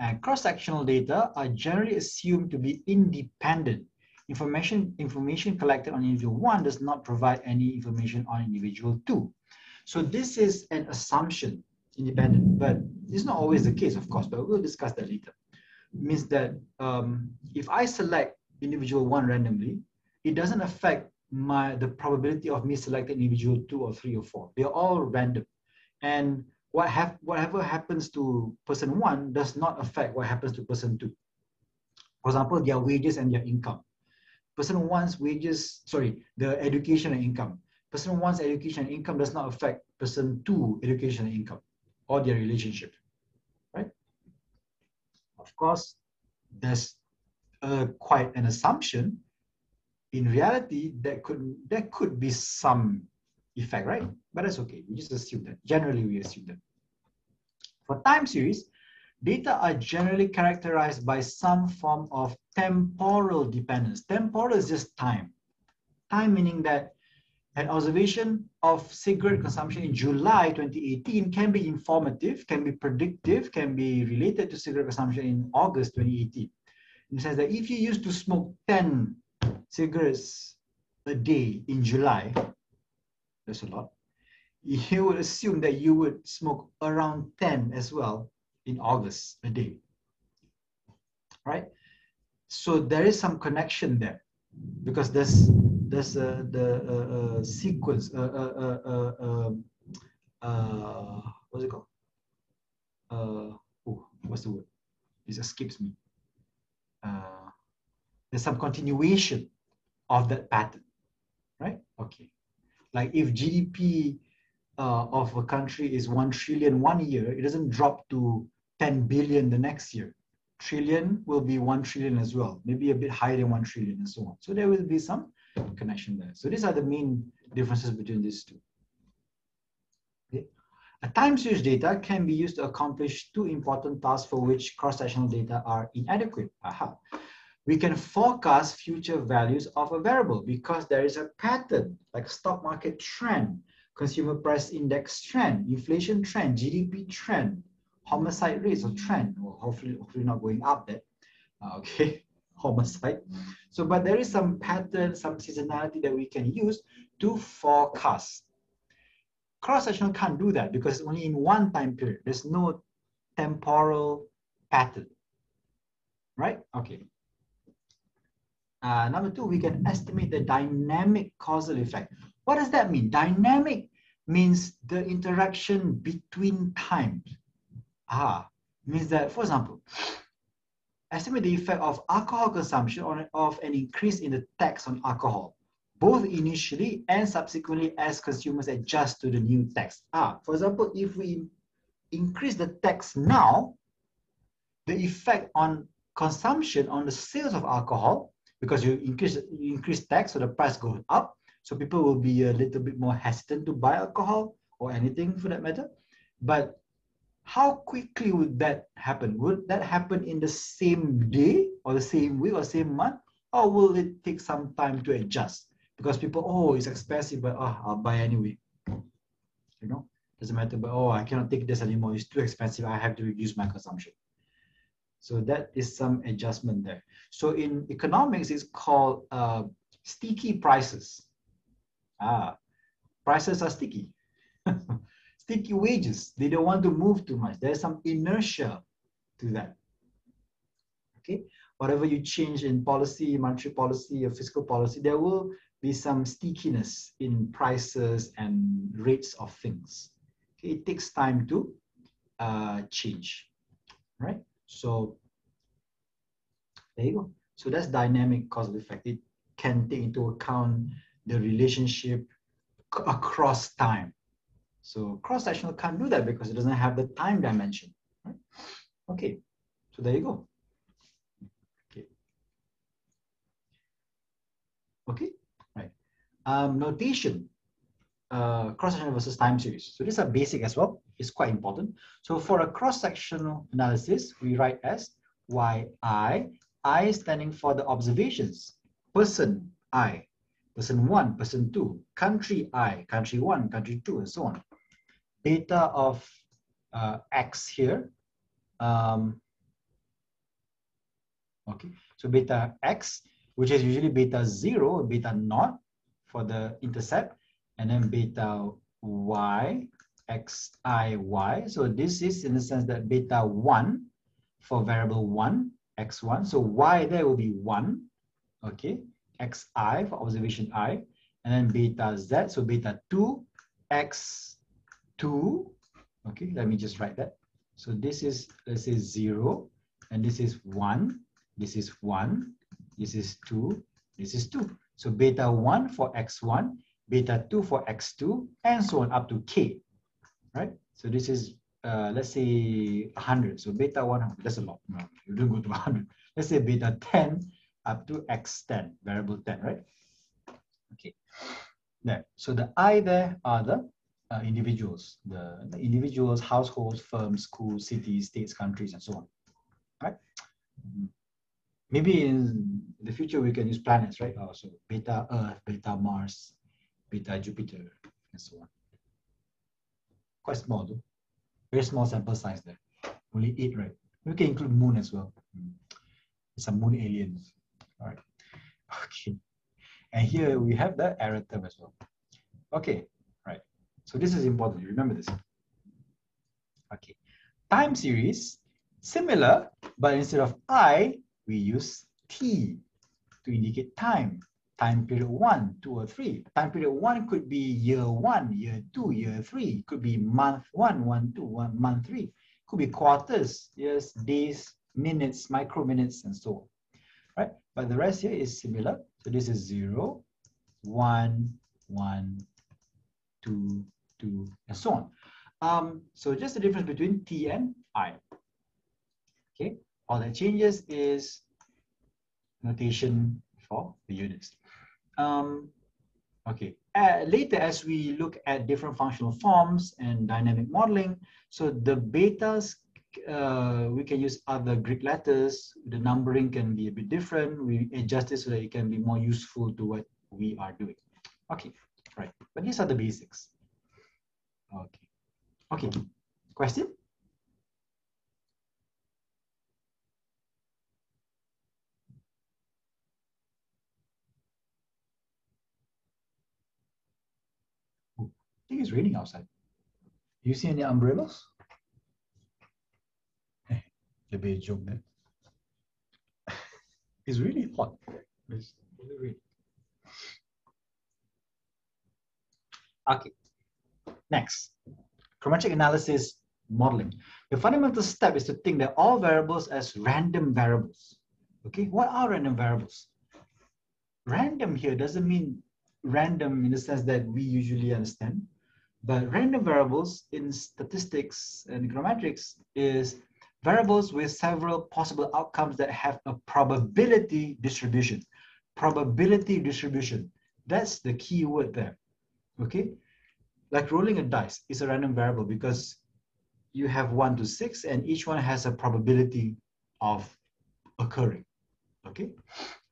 And cross-sectional data are generally assumed to be independent information, information collected on individual one does not provide any information on individual two. So this is an assumption, independent, but it's not always the case, of course, but we'll discuss that later. It means that um, if I select individual one randomly, it doesn't affect my the probability of me selecting individual two or three or four. They're all random. And what have whatever happens to person one does not affect what happens to person two. For example, their wages and their income person wants wages, sorry, the education and income. Person wants education and income does not affect person two education and income or their relationship, right? Of course, there's uh, quite an assumption. In reality, that could there could be some effect, right? But that's okay. We just assume that. Generally, we assume that. For time series, data are generally characterized by some form of temporal dependence. Temporal is just time. Time meaning that an observation of cigarette consumption in July 2018 can be informative, can be predictive, can be related to cigarette consumption in August 2018. In the sense that if you used to smoke 10 cigarettes a day in July, that's a lot, you would assume that you would smoke around 10 as well in August a day, right? So there is some connection there because there's there's the uh, uh, sequence, what's it called? Oh, what's the word? It escapes me. Uh, there's some continuation of that pattern, right? Okay. Like if GDP uh, of a country is 1 trillion one year, it doesn't drop to 10 billion the next year. Trillion will be 1 trillion as well, maybe a bit higher than 1 trillion and so on. So there will be some connection there. So these are the main differences between these two. Okay. A time series data can be used to accomplish two important tasks for which cross-sectional data are inadequate. Aha. We can forecast future values of a variable because there is a pattern like stock market trend, consumer price index trend, inflation trend, GDP trend, homicide rates or trend, well, hopefully, hopefully not going up there. Uh, okay, homicide. So, but there is some pattern, some seasonality that we can use to forecast. Cross-sectional can't do that because it's only in one time period. There's no temporal pattern, right? Okay. Uh, number two, we can estimate the dynamic causal effect. What does that mean? Dynamic means the interaction between times. Ah, means that, for example, estimate the effect of alcohol consumption on of an increase in the tax on alcohol, both initially and subsequently as consumers adjust to the new tax. Ah, for example, if we increase the tax now, the effect on consumption on the sales of alcohol, because you increase you increase tax, so the price goes up, so people will be a little bit more hesitant to buy alcohol or anything for that matter. But how quickly would that happen? Would that happen in the same day or the same week or same month? Or will it take some time to adjust? Because people, oh, it's expensive, but oh, I'll buy anyway. You know, doesn't matter, but oh, I cannot take this anymore. It's too expensive. I have to reduce my consumption. So that is some adjustment there. So in economics, it's called uh, sticky prices. Ah, prices are sticky. sticky wages. They don't want to move too much. There's some inertia to that. Okay, whatever you change in policy, monetary policy, or fiscal policy, there will be some stickiness in prices and rates of things. Okay, it takes time to uh, change, right? So There you go. So that's dynamic causal effect. It can take into account the relationship across time. So cross-sectional can't do that because it doesn't have the time dimension. Right? Okay, so there you go. Okay. Okay, right. Um, notation, uh, cross-sectional versus time series. So these are basic as well. It's quite important. So for a cross-sectional analysis, we write as yi, i standing for the observations, person i, person one, person two, country I, country one, country two, and so on. Beta of uh, X here. Um, okay, so beta X, which is usually beta zero, beta naught for the intercept, and then beta Y, X, I, Y. So this is in the sense that beta one for variable one, X1. So Y there will be one, okay? xi for observation i, and then beta z, so beta 2, x2, okay, let me just write that. So this is, let's say 0, and this is 1, this is 1, this is 2, this is 2. So beta 1 for x1, beta 2 for x2, and so on up to k, right? So this is, uh, let's say 100. So beta 100, that's a lot. No, you don't go to 100. Let's say beta 10 up to x10, variable 10, right? Okay, there. So the I there are the uh, individuals, the, the, individuals, households, firms, schools, cities, states, countries, and so on, right? Mm-hmm. Maybe in the future we can use planets, right? Oh, so beta Earth, beta Mars, beta Jupiter, and so on. Quite small though. Very small sample size there. Only eight, right? We can include moon as well. Mm. Some moon aliens. All right. Okay. And here we have the error term as well. Okay. Right. So this is important. You Remember this. Okay. Time series, similar, but instead of I, we use T to indicate time. Time period one, two, or three. Time period one could be year one, year two, year three. It Could be month one, one, two, one, month three. It Could be quarters, years, days, minutes, micro minutes, and so on right? But the rest here is similar. So this is zero, one, one, two, two, and so on. Um, so just the difference between T and I. Okay, all that changes is notation for the units. Um, okay, uh, later as we look at different functional forms and dynamic modeling, so the betas uh, we can use other Greek letters. The numbering can be a bit different. We adjust it so that it can be more useful to what we are doing. Okay, right. But these are the basics. Okay. Okay. Question? I think it's raining outside. Do you see any umbrellas? be a joke there. it's really hot. It's really, Okay, next, econometric analysis modeling. The fundamental step is to think that all variables as random variables. Okay, what are random variables? Random here doesn't mean random in the sense that we usually understand, but random variables in statistics and econometrics is variables with several possible outcomes that have a probability distribution. Probability distribution. That's the key word there. Okay? Like rolling a dice is a random variable because you have one to six and each one has a probability of occurring. Okay?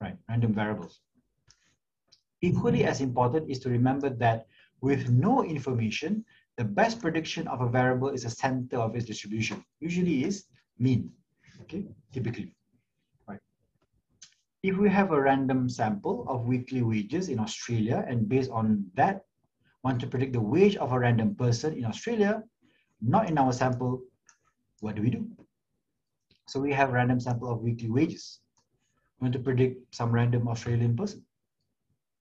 Right, random variables. Equally as important is to remember that with no information, the best prediction of a variable is the center of its distribution. Usually is mean, okay, typically, right? If we have a random sample of weekly wages in Australia and based on that, want to predict the wage of a random person in Australia, not in our sample, what do we do? So we have a random sample of weekly wages. We want to predict some random Australian person.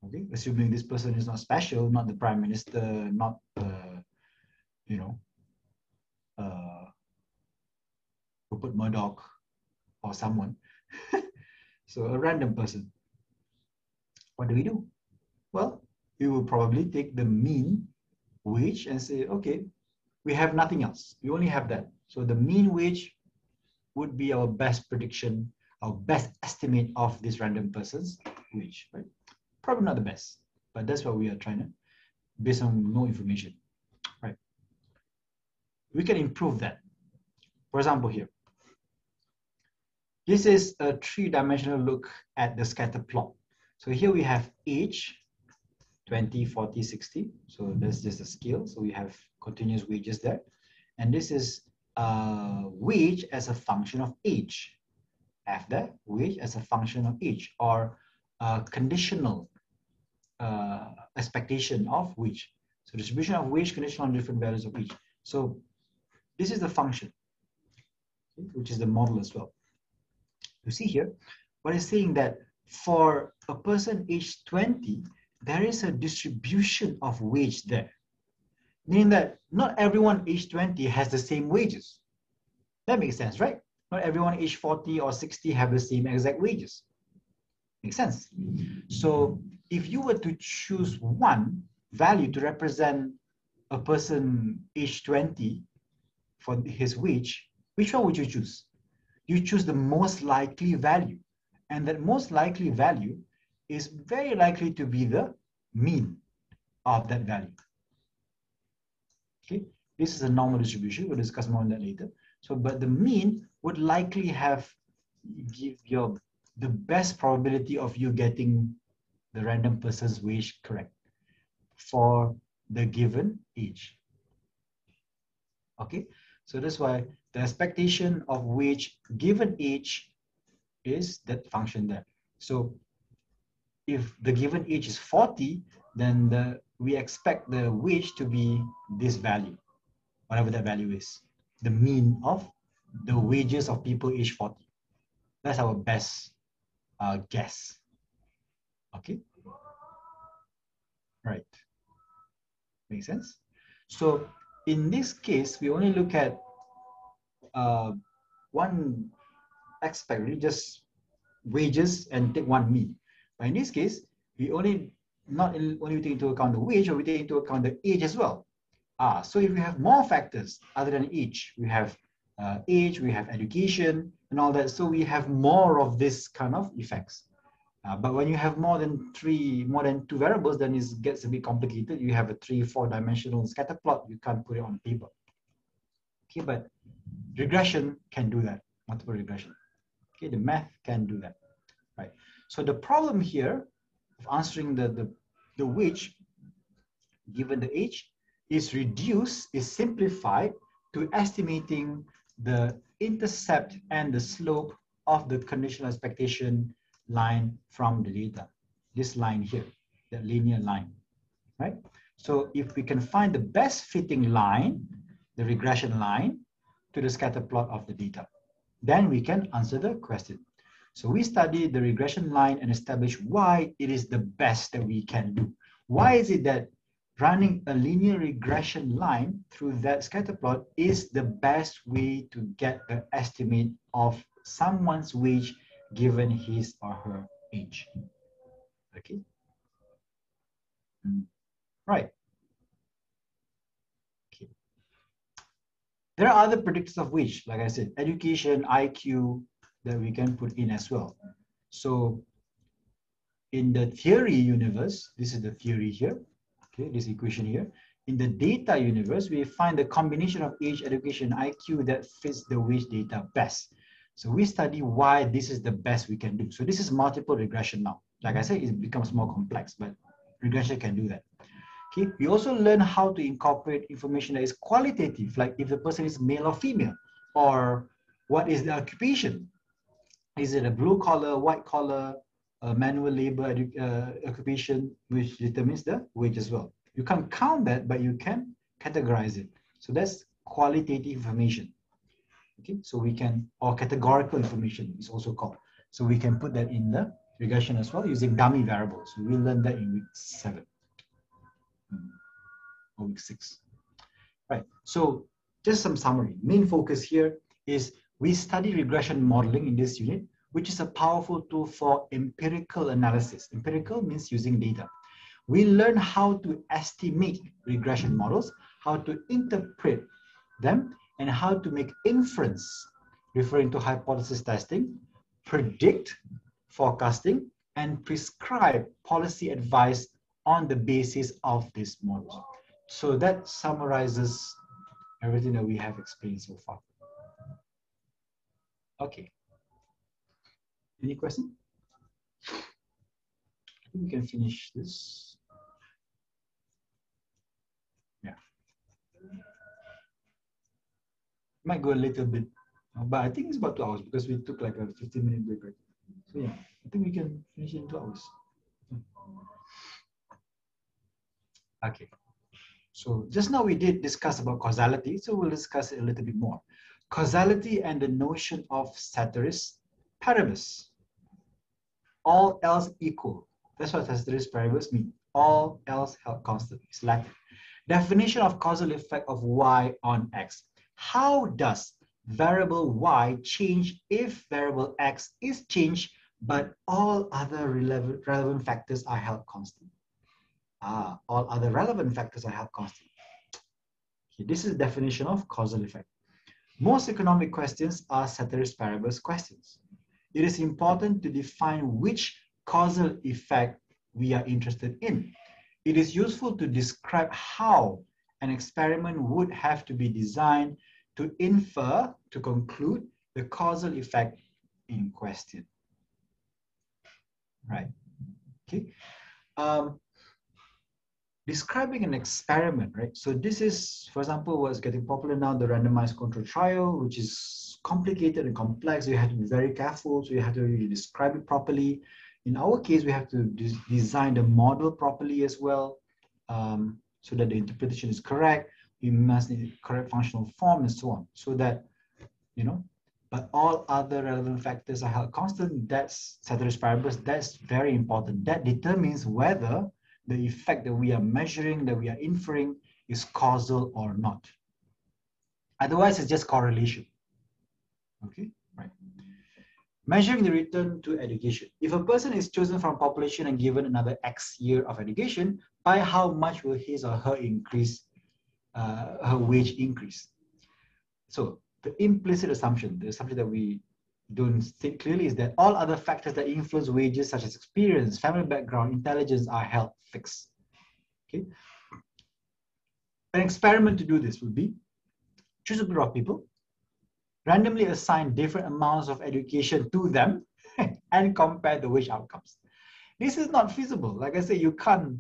Okay, assuming this person is not special, not the prime minister, not uh, you know, uh, Rupert Murdoch or someone. So a random person. What do we do? Well, we will probably take the mean wage and say, okay, we have nothing else. We only have that. So the mean wage would be our best prediction, our best estimate of this random person's wage, right? Probably not the best, but that's what we are trying to, based on no information, right? We can improve that. For example, here, this is a three-dimensional look at the scatter plot. So here we have age, 20, 40, 60. So that's just a scale. So we have continuous wages there. And this is uh, wage as a function of age. That, wage as a function of age or uh, conditional uh, expectation of wage. So distribution of wage conditional on different values of each. So this is the function, which is the model as well. You see here, what is saying that for a person aged 20, there is a distribution of wage there. Meaning that not everyone aged 20 has the same wages. That makes sense, right? Not everyone aged 40 or 60 have the same exact wages. Makes sense. So if you were to choose one value to represent a person age 20 for his wage, which one would you choose? you choose the most likely value. And that most likely value is very likely to be the mean of that value. Okay, this is a normal distribution. We'll discuss more on that later. So, but the mean would likely have give your the best probability of you getting the random person's wage correct for the given age. Okay, so that's why the expectation of wage given age is that function there. So if the given age is 40, then the, we expect the wage to be this value, whatever that value is, the mean of the wages of people age 40. That's our best uh, guess. Okay. Right. Make sense? So in this case, we only look at uh, one aspect, really just wages and take one mean. But in this case, we only not only take into account the wage, but we take into account the age as well. Ah, so if we have more factors other than age, we have uh, age, we have education and all that. So we have more of this kind of effects. Uh, but when you have more than three, more than two variables, then it gets a bit complicated. You have a three, four dimensional scatter plot. You can't put it on paper. Okay, but regression can do that, multiple regression. Okay, the math can do that, right? So the problem here of answering the, the, the which, given the age, is reduced, is simplified to estimating the intercept and the slope of the conditional expectation line from the data. This line here, the linear line, right? So if we can find the best fitting line, the regression line, to the scatter plot of the data. Then we can answer the question. So we study the regression line and establish why it is the best that we can do. Why is it that running a linear regression line through that scatter plot is the best way to get the estimate of someone's wage given his or her age. Okay. Hmm. Right. There are other predictors of which, like I said, education, IQ, that we can put in as well. So in the theory universe, this is the theory here, okay, this equation here. In the data universe, we find the combination of age, education, IQ that fits the wage data best. So we study why this is the best we can do. So this is multiple regression now. Like I said, it becomes more complex, but regression can do that. Okay, we also learn how to incorporate information that is qualitative, like if the person is male or female, or what is the occupation? Is it a blue collar, white collar, uh, manual labor uh, occupation, which determines the wage as well. You can't count that, but you can categorize it. So that's qualitative information. Okay, so we can, or categorical information is also called. So we can put that in the regression as well using dummy variables. We will learn that in week seven hmm, or week six. Right, so just some summary. Main focus here is we study regression modeling in this unit. which is a powerful tool for empirical analysis. Empirical means using data. We learn how to estimate regression models, how to interpret them, and how to make inference, referring to hypothesis testing, predict forecasting, and prescribe policy advice on the basis of this model. So that summarizes everything that we have explained so far. Okay. Any question? I think we can finish this. Yeah. Might go a little bit, but I think it's about two hours because we took like a 15 minute break. Right? So yeah, I think we can finish in two hours. Okay. So just now we did discuss about causality, so we'll discuss it a little bit more. Causality and the notion of ceteris paribus. All else equal. That's what ceteris paribus means. All else held constant. It's Latin. Definition of causal effect of y on x. How does variable y change if variable x is changed, but all other relevant, factors are held constant? Ah, all other relevant factors are held constant. Okay, this is definition of causal effect. Most economic questions are ceteris paribus questions. It is important to define which causal effect we are interested in. It is useful to describe how an experiment would have to be designed to infer, to conclude the causal effect in question. Right, okay. Um, describing an experiment, right? So this is, for example, what's getting popular now, the randomized control trial, which is complicated and complex. You have to be very careful. So you have to really describe it properly. In our case, we have to de design the model properly as well, um, so that the interpretation is correct. We must need correct functional form and so on, so that, you know, but all other relevant factors are held constant. That's ceteris paribus. That's very important. That determines whether the effect that we are measuring, that we are inferring is causal or not. Otherwise, it's just correlation. Okay, right. Measuring the return to education. If a person is chosen from population and given another X year of education, by how much will his or her increase, uh, her wage increase? So the implicit assumption, the assumption that we don't think clearly is that all other factors that influence wages, such as experience, family background, intelligence, are held fixed. Okay. An experiment to do this would be choose a group of people, randomly assign different amounts of education to them, and compare the wage outcomes. This is not feasible. Like I say, you can't,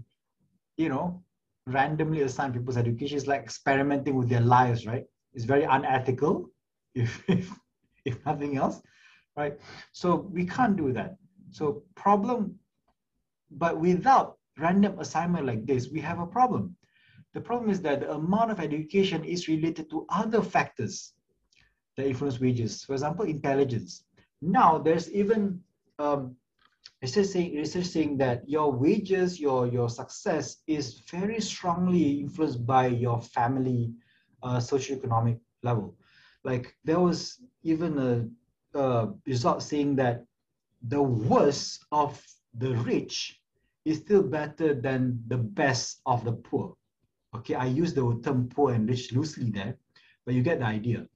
you know, randomly assign people's education. It's like experimenting with their lives, right? It's very unethical, if, if, if nothing else right? So we can't do that. So problem, but without random assignment like this, we have a problem. The problem is that the amount of education is related to other factors that influence wages. For example, intelligence. Now there's even um, research saying, that your wages, your, your success is very strongly influenced by your family uh, socioeconomic level. Like there was even a uh, result saying that the worst of the rich is still better than the best of the poor. Okay, I use the term poor and rich loosely there, but you get the idea.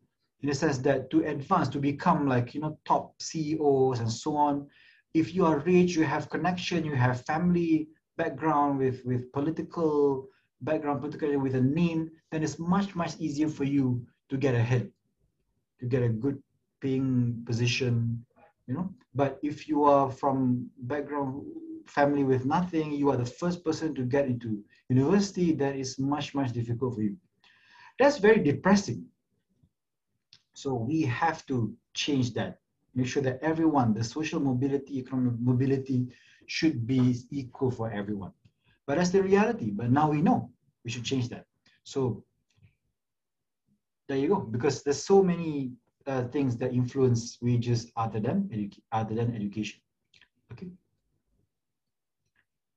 In the sense that to advance, to become like, you know, top CEOs and so on, if you are rich, you have connection, you have family background with, with political background, particularly with a name, then it's much, much easier for you to get ahead, to get a good paying position, you know. But if you are from background family with nothing, you are the first person to get into university, that is much, much difficult for you. That's very depressing. So we have to change that. Make sure that everyone, the social mobility, economic mobility should be equal for everyone. But that's the reality. But now we know we should change that. So there you go. Because there's so many uh, things that influence wages other than other than education. Okay.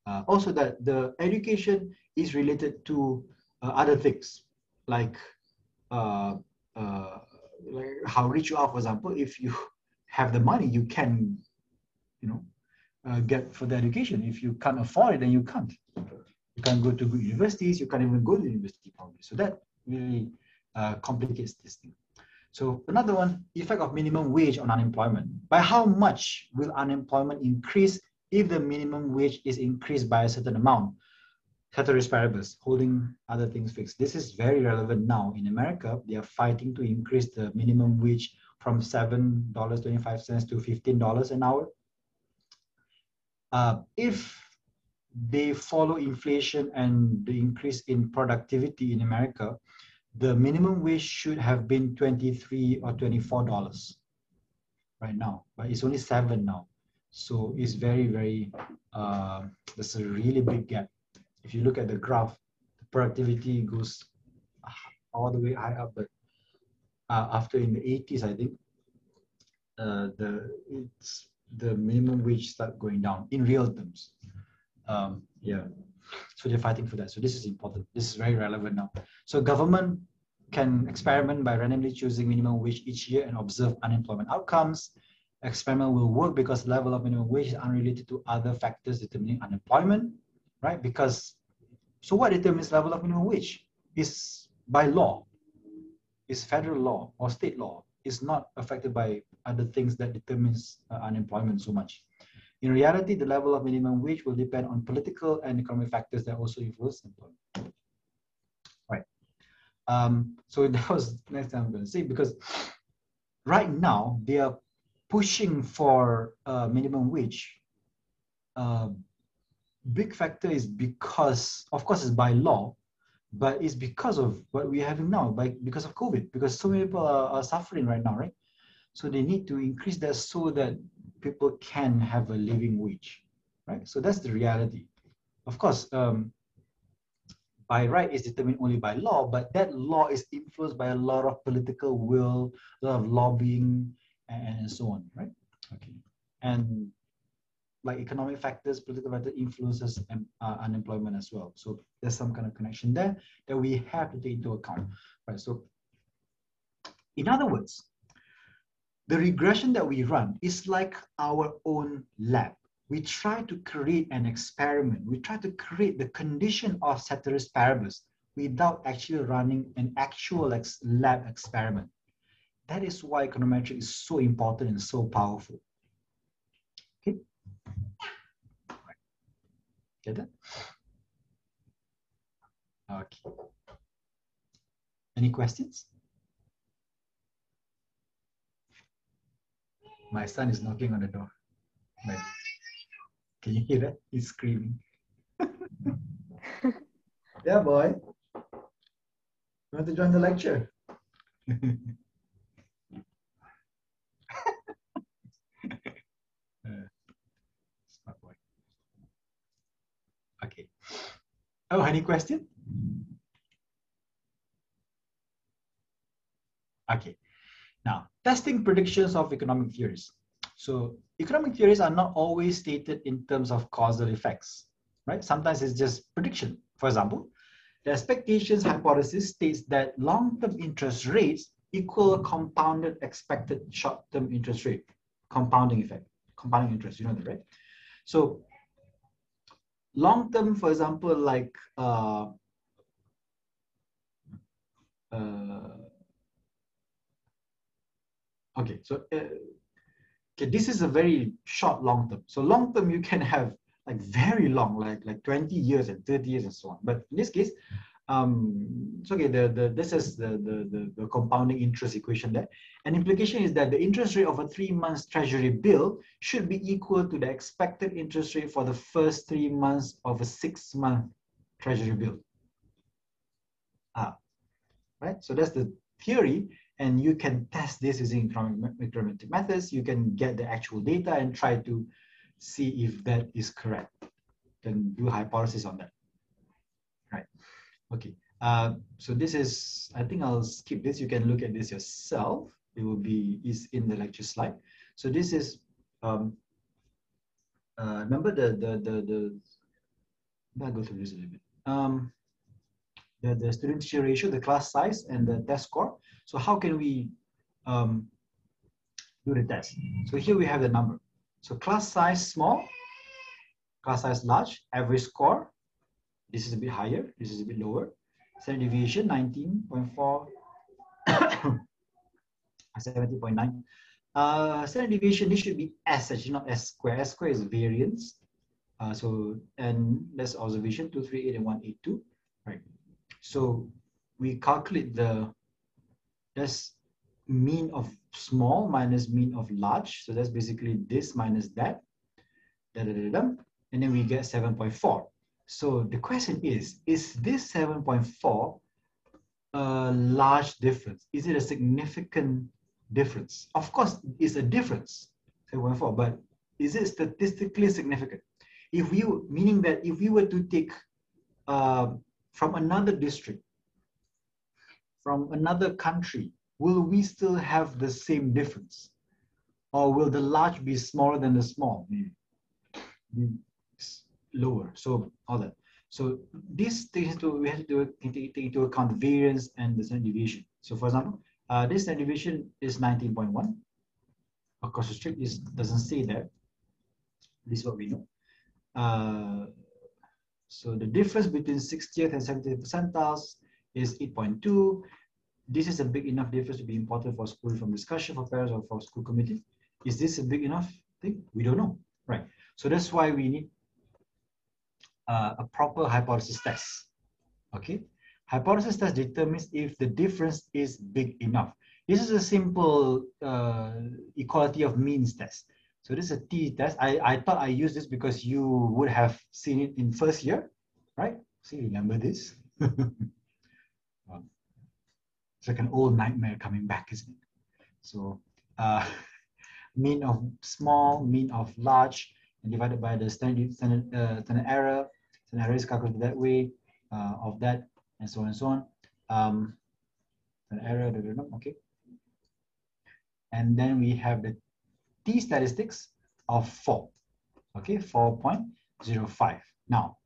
Uh, also, that the education is related to uh, other things like uh, uh, like how rich you are. For example, if you have the money, you can, you know, uh, get for the education. If you can't afford it, then you can't. You can't go to good universities. You can't even go to university probably. So that really uh, complicates this thing. So another one, effect of minimum wage on unemployment. By how much will unemployment increase if the minimum wage is increased by a certain amount? Ceteris paribus, holding other things fixed. This is very relevant now. In America, they are fighting to increase the minimum wage from $7.25 to $15 an hour. Uh, if they follow inflation and the increase in productivity in America, the minimum wage should have been 23 or 24 dollars right now but it's only seven now so it's very very uh, there's a really big gap if you look at the graph the productivity goes all the way high up but uh, after in the 80s i think uh, the it's the minimum wage start going down in real terms um, yeah so they're fighting for that. So this is important. This is very relevant now. So government can experiment by randomly choosing minimum wage each year and observe unemployment outcomes. Experiment will work because level of minimum wage is unrelated to other factors determining unemployment, right? Because, so what determines level of minimum wage? Is by law, is federal law or state law. Is not affected by other things that determines uh, unemployment so much. In reality, the level of minimum wage will depend on political and economic factors that also influence employment. Right. Um, so that was next time I'm going to say because right now they are pushing for uh, minimum wage. Uh, big factor is because, of course, it's by law, but it's because of what we're having now, by because of COVID, because so many people are, are suffering right now, right? So they need to increase that so that people can have a living wage, right? So that's the reality. Of course, um, by right is determined only by law, but that law is influenced by a lot of political will, a lot of lobbying, and so on, right? Okay, and like economic factors, political factors influences uh, unemployment as well. So there's some kind of connection there that we have to take into account, right? So, in other words, the regression that we run is like our own lab. We try to create an experiment. We try to create the condition of ceteris paribus without actually running an actual ex lab experiment. That is why econometrics is so important and so powerful. Get that? Okay. Any questions? My son is knocking on the door. Like, can you hear that? He's screaming. yeah, boy. You want to join the lecture? Smart boy. Okay. Oh, any question? Okay. Now, testing predictions of economic theories. So economic theories are not always stated in terms of causal effects, right? Sometimes it's just prediction. For example, the expectations hypothesis states that long-term interest rates equal compounded expected short-term interest rate, compounding effect, compounding interest, you know that, right? So long-term, for example, like uh, uh, Okay, so uh, okay, this is a very short long term. So long term, you can have like very long, like like 20 years and 30 years and so on. But in this case, um, it's okay. The, the this is the, the, the the compounding interest equation there. An implication is that the interest rate of a three months treasury bill should be equal to the expected interest rate for the first three months of a six month treasury bill. Ah, right. So that's the theory and you can test this using econometric methods. You can get the actual data and try to see if that is correct. Then do hypothesis on that. Okay. Uh, so this is, I think I'll skip this. You can look at this yourself. It will be is in the lecture slide. So this is um, uh, remember the the the the. I'll go through this a little bit. Um, the, the student teacher ratio, the class size, and the test score. So how can we um, do the test. So here we have the number. So class size small, class size large, average score. This is a bit higher, this is a bit lower. Standard deviation 19.4, 70.9. Uh, standard deviation, this should be S actually, not S square. S square is variance. Uh, so, and that's observation 238 and 182, right? So we calculate the, that's mean of small minus mean of large. So that's basically this minus that, da, da, da, da, and then we get 7.4. So the question is, is this 7.4 a large difference? Is it a significant difference? Of course, it's a difference, 7.4, but is it statistically significant? If we, meaning that if we were to take uh, from another district, from another country, will we still have the same difference? Or will the large be smaller than the small? Maybe lower. So all that. So this takes into we have to take, take into account the variance and the standard deviation. So for example, uh, this standard deviation is 19.1. Of course, the strict is doesn't say that. This is what we know. Uh, so the difference between 60th and 70th percentiles is 8.2. This is a big enough difference to be important for school from discussion for parents or for school committee. Is this a big enough thing? We don't know, right? So that's why we need uh, a proper hypothesis test. Okay, hypothesis test determines if the difference is big enough. This is a simple uh, equality of means test. So this is a T test. I, I thought I used this because you would have seen it in first year, right? See, remember this? it's like an old nightmare coming back, isn't it? So uh, mean of small, mean of large, and divided by the standard, standard, uh, standard error an array is calculated that way uh, of that and so on and so on. Um, an error, okay. And then we have the t statistics of 4, okay, 4.05. Now,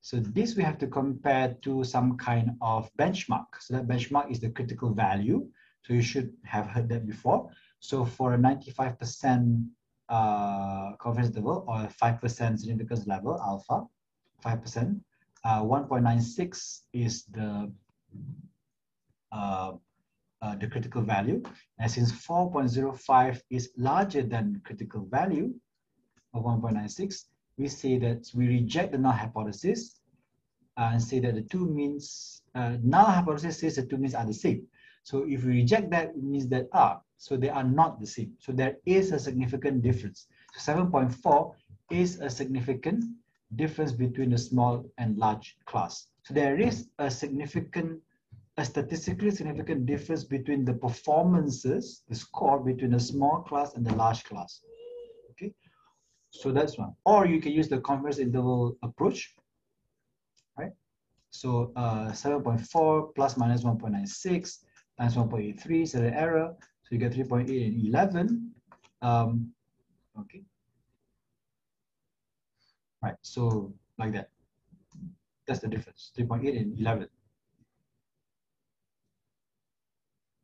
so this we have to compare to some kind of benchmark. So that benchmark is the critical value. So you should have heard that before. So for a 95% uh, confidence level or 5% significance level, alpha, 5%. Uh, 1.96 is the uh, uh, the critical value. And since 4.05 is larger than critical value of 1.96, we say that we reject the null hypothesis and say that the two means, uh, null hypothesis says the two means are the same. So if we reject that, it means that, ah, so they are not the same. So there is a significant difference. So 7.4 is a significant difference between the small and large class. So there is a significant, a statistically significant difference between the performances, the score between the small class and the large class. Okay, so that's one. Or you can use the confidence interval approach, right? So uh, 7.4 plus minus 1.96 times 1.83, so the error. So you get 3.8 and 11. Um, okay, right? So like that. That's the difference, 3.8 and 11.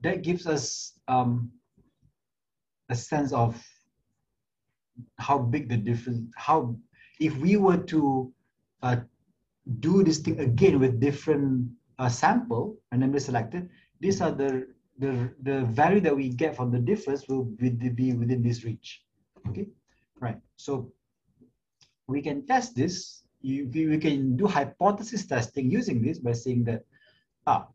That gives us um, a sense of how big the difference, how, if we were to uh, do this thing again with different uh, sample, randomly selected, these are the, the, the value that we get from the difference will be, within this reach, okay? Right, so we can test this. You, we can do hypothesis testing using this by saying that, ah,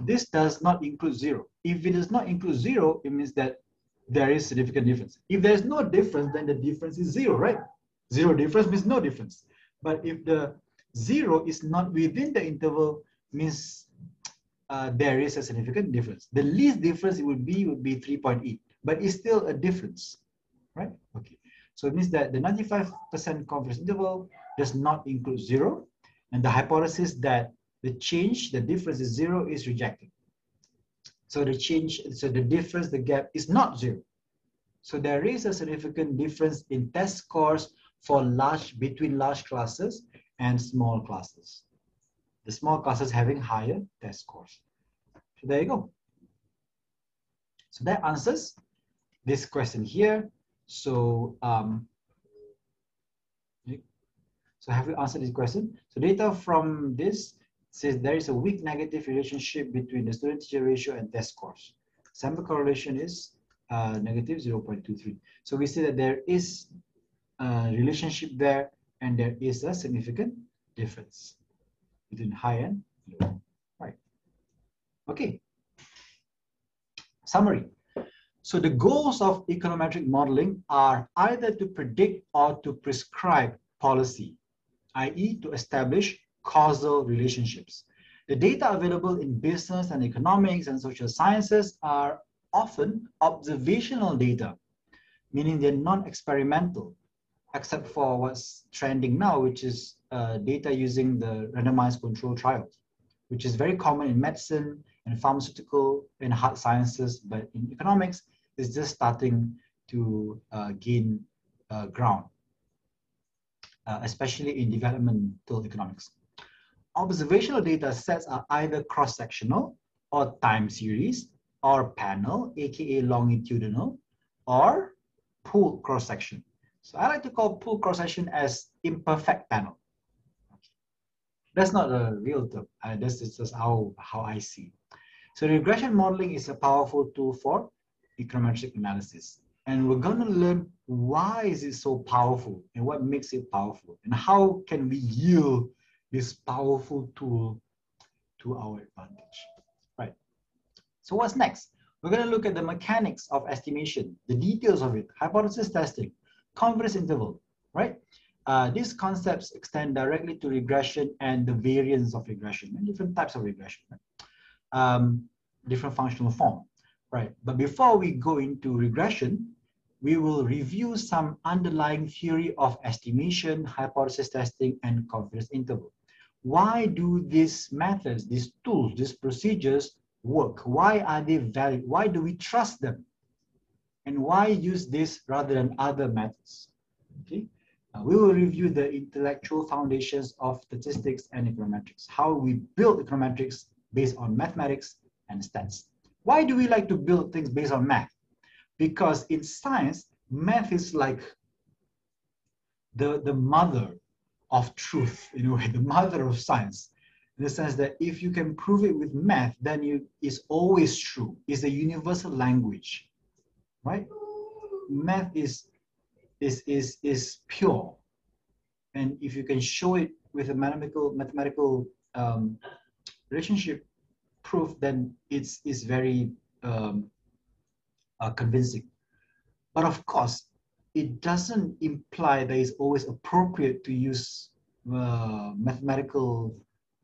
this does not include zero. If it does not include zero, it means that there is significant difference. If there's no difference, then the difference is zero, right? Zero difference means no difference. But if the zero is not within the interval, means uh, there is a significant difference. The least difference it would be would be 3.8, but it's still a difference, right? Okay. So it means that the 95% confidence interval does not include zero. And the hypothesis that the change, the difference is zero is rejected. So the change, so the difference, the gap is not zero. So there is a significant difference in test scores for large, between large classes and small classes. The small classes having higher test scores. So there you go. So that answers this question here. So, um, so have you answered this question? So data from this says there is a weak negative relationship between the student-teacher ratio and test scores. Sample correlation is uh, negative 0.23. So we see that there is a relationship there and there is a significant difference between high and low. Right. Okay. Summary. So the goals of econometric modeling are either to predict or to prescribe policy, i.e. to establish causal relationships. The data available in business and economics and social sciences are often observational data, meaning they're non-experimental, except for what's trending now, which is uh, data using the randomized control trials, which is very common in medicine and pharmaceutical and hard sciences, but in economics, it's just starting to uh, gain uh, ground, uh, especially in developmental economics. Observational data sets are either cross-sectional or time series or panel, aka longitudinal, or pooled cross-section. So I like to call pool cross-section as imperfect panel. That's not a real term. Uh, this is just how, how I see. So regression modeling is a powerful tool for econometric analysis. And we're going to learn why is it so powerful and what makes it powerful and how can we yield this powerful tool to our advantage, right? So what's next? We're going to look at the mechanics of estimation, the details of it, hypothesis testing, confidence interval, right? Uh, these concepts extend directly to regression and the variance of regression and different types of regression, right? um, different functional form, right? But before we go into regression, we will review some underlying theory of estimation, hypothesis testing, and confidence interval. Why do these methods, these tools, these procedures work? Why are they valid? Why do we trust them? And why use this rather than other methods? Okay. We will review the intellectual foundations of statistics and econometrics, how we build econometrics based on mathematics and stats. Why do we like to build things based on math? Because in science, math is like the, the mother of truth, in a way, the mother of science, in the sense that if you can prove it with math, then you is always true. It's a universal language, right? Math is is is is pure, and if you can show it with a mathematical mathematical um, relationship proof, then it's is very um, uh, convincing. But of course, it doesn't imply that it's always appropriate to use uh, mathematical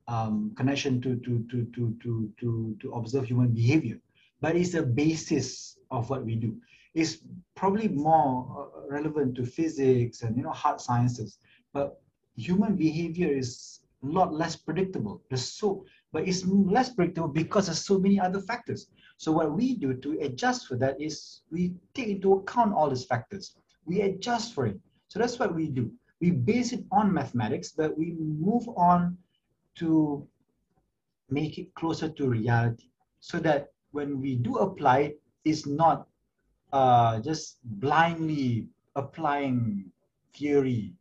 um, connection to, to, to, to, to, to, to observe human behavior. But it's a basis of what we do. It's probably more uh, relevant to physics and you know hard sciences. But human behavior is a lot less predictable. There's so, but it's less predictable because there's so many other factors. So what we do to adjust for that is we take into account all these factors we adjust for it. So that's what we do. We base it on mathematics, but we move on to make it closer to reality so that when we do apply it, it's not uh, just blindly applying theory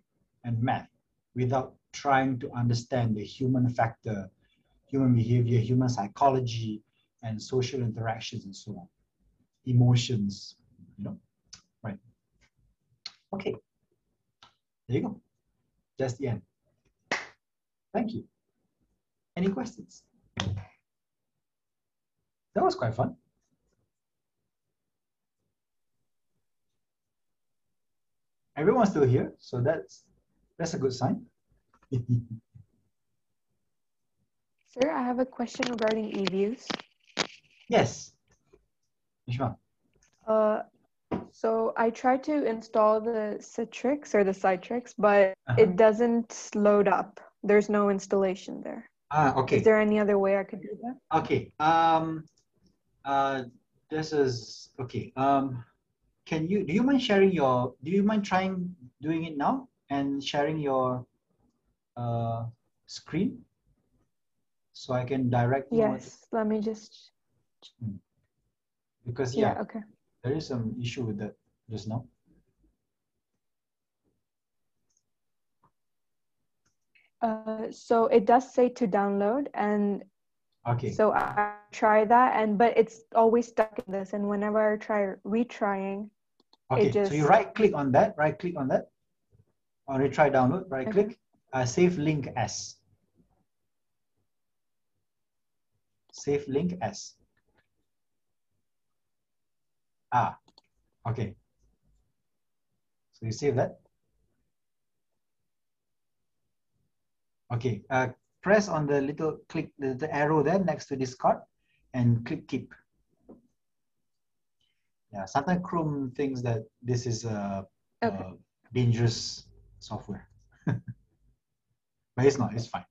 and math without trying to understand the human factor, human behavior, human psychology, and social interactions and so on, emotions, you know. Right? Okay, there you go. That's the end. Thank you. Any questions? That was quite fun. Everyone's still here, so that's that's a good sign. Sir, I have a question regarding eViews. Yes. Ishma. Uh, so I tried to install the Citrix or the Citrix, but Uh-huh. it doesn't load up. There's no installation there. Ah, okay. Is there any other way I could do that? Okay. Um, uh, this is okay. Um, can you do you mind sharing your? Do you mind trying doing it now and sharing your uh, screen so I can direct Yes, let me just. because Yeah, yeah, okay. There is some issue with that just now. Uh, so it does say to download, and Okay. so I try that, and but it's always stuck in this. And whenever I try retrying, Okay, it so you right click on that, right click on that, or retry download, right Okay. click, uh, save link as. Save link as. Ah, okay. So you save that. Okay, uh, press on the little click, the, the arrow there next to this card and click keep. Yeah, sometimes Chrome thinks that this is a, Okay. a dangerous software. but it's not, it's fine.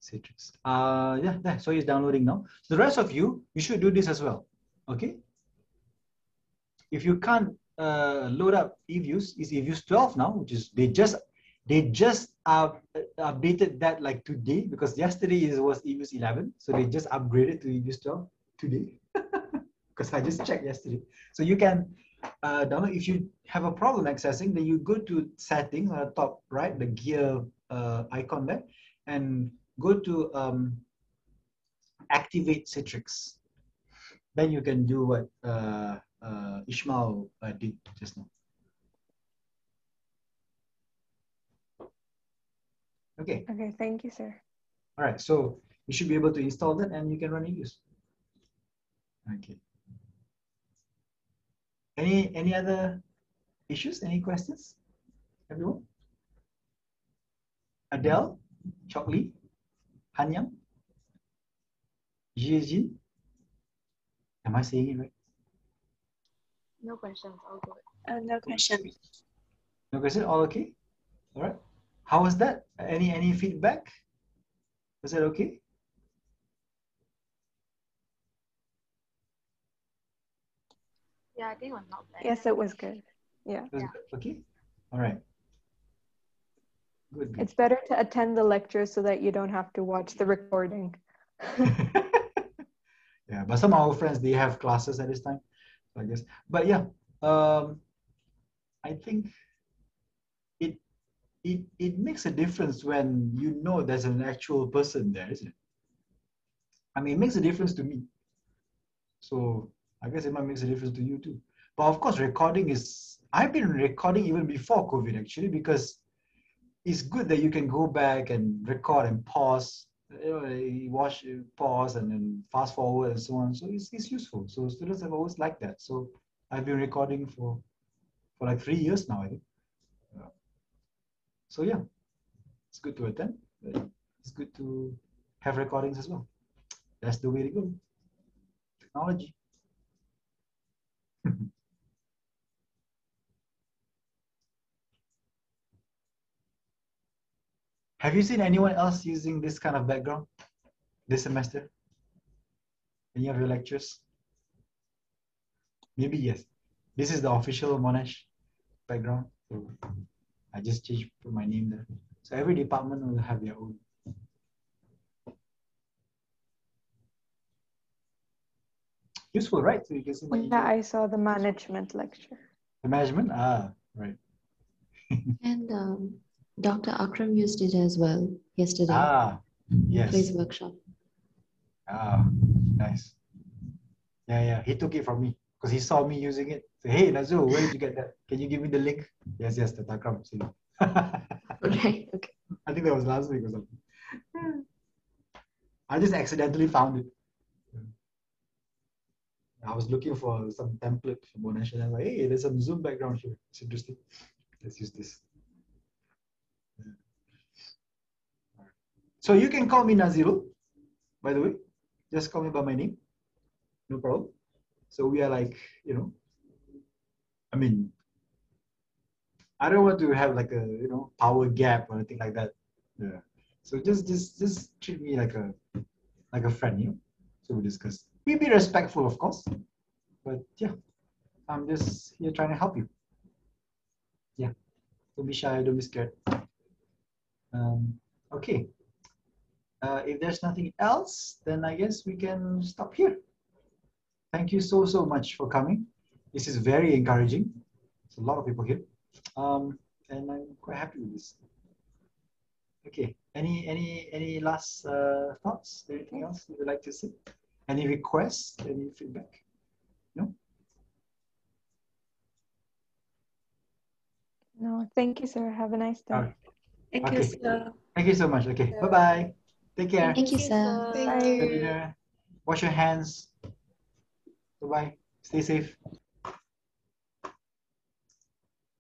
Citrix. Uh, yeah, yeah, so it's downloading now. The rest of you, you should do this as well. Okay. If you can't uh, load up eViews, is eViews 12 now, which is they just they just uh, updated that like today because yesterday is was eViews 11, so they just upgraded to eViews 12 today. Because I just checked yesterday. So you can uh, download if you have a problem accessing, then you go to settings on the top right, the gear uh, icon there, and go to um, activate Citrix. Then you can do what uh, uh, Ishmael uh, did just now. Okay, okay, thank you, sir. all right. So you should be able to install that and you can run it use. Okay. Any any other issues? Any questions? Everyone? Adele, Chokli, Hanyang, Jijin. Am I saying it right? No questions, all good. Uh, no question. No question. All okay. All right. How was that? Any any feedback? Was that okay? Yeah, I think it was not bad. Yes, it was good. Yeah, Was Yeah. good? Okay. All right. Good. good. it's better to attend the lecture so that you don't have to watch the recording. yeah, but some of our friends they have classes at this time, so I guess. But yeah, um, I think it it it makes a difference when you know there's an actual person there, isn't it? I mean, it makes a difference to me. So I guess it might make a difference to you too. But of course, recording is. I've been recording even before COVID actually because it's good that you can go back and record and pause you know, you watch, you pause, and then fast forward and so on. So it's, it's useful. So students have always liked that. So I've been recording for for like three years now, I think. So yeah, it's good to attend. It's good to have recordings as well. That's the way to go. Technology. Have you seen anyone else using this kind of background this semester? Any of your lectures? Maybe yes. This is the official Monash background. I just changed my name there. So every department will have their own. Useful, right? So you can see my Yeah, I saw the management lecture. the management. Ah, right. And um, Dr. Akram used it as well yesterday Ah, for his workshop. Ah, nice. Yeah, yeah. He took it from me because he saw me using it. Say, hey, Nazul, where did you get that? Can you give me the link? Yes, yes, the Akram. See. Right. Okay. I think that was last week or something. I just accidentally found it. I was looking for some template for Monash and I was like, hey, there's some Zoom background here. It's interesting. Let's use this. So you can call me Nazirul, by the way. Just call me by my name. No problem. So we are like, you know, I mean, I don't want to have like a you know power gap or anything like that. Yeah. So just just just treat me like a like a friend, you know. So we discuss. We be respectful, of course. But yeah, I'm just here trying to help you. Yeah. Don't be shy, don't be scared. Um, okay. Uh, if there's nothing else, then I guess we can stop here. thank you so, so much for coming. This is very encouraging. There's a lot of people here. Um, and I'm quite happy with this. Okay, any any any last uh, thoughts? Anything else you would like to say? Any requests? Any feedback? No? No, thank you, sir. Have a nice day. All right. Thank you, Okay. sir. Thank you so much. Okay, bye-bye. Take care. Thank you, sir. Thank Bye. you. Dinner. Wash your hands. Bye-bye. Stay safe.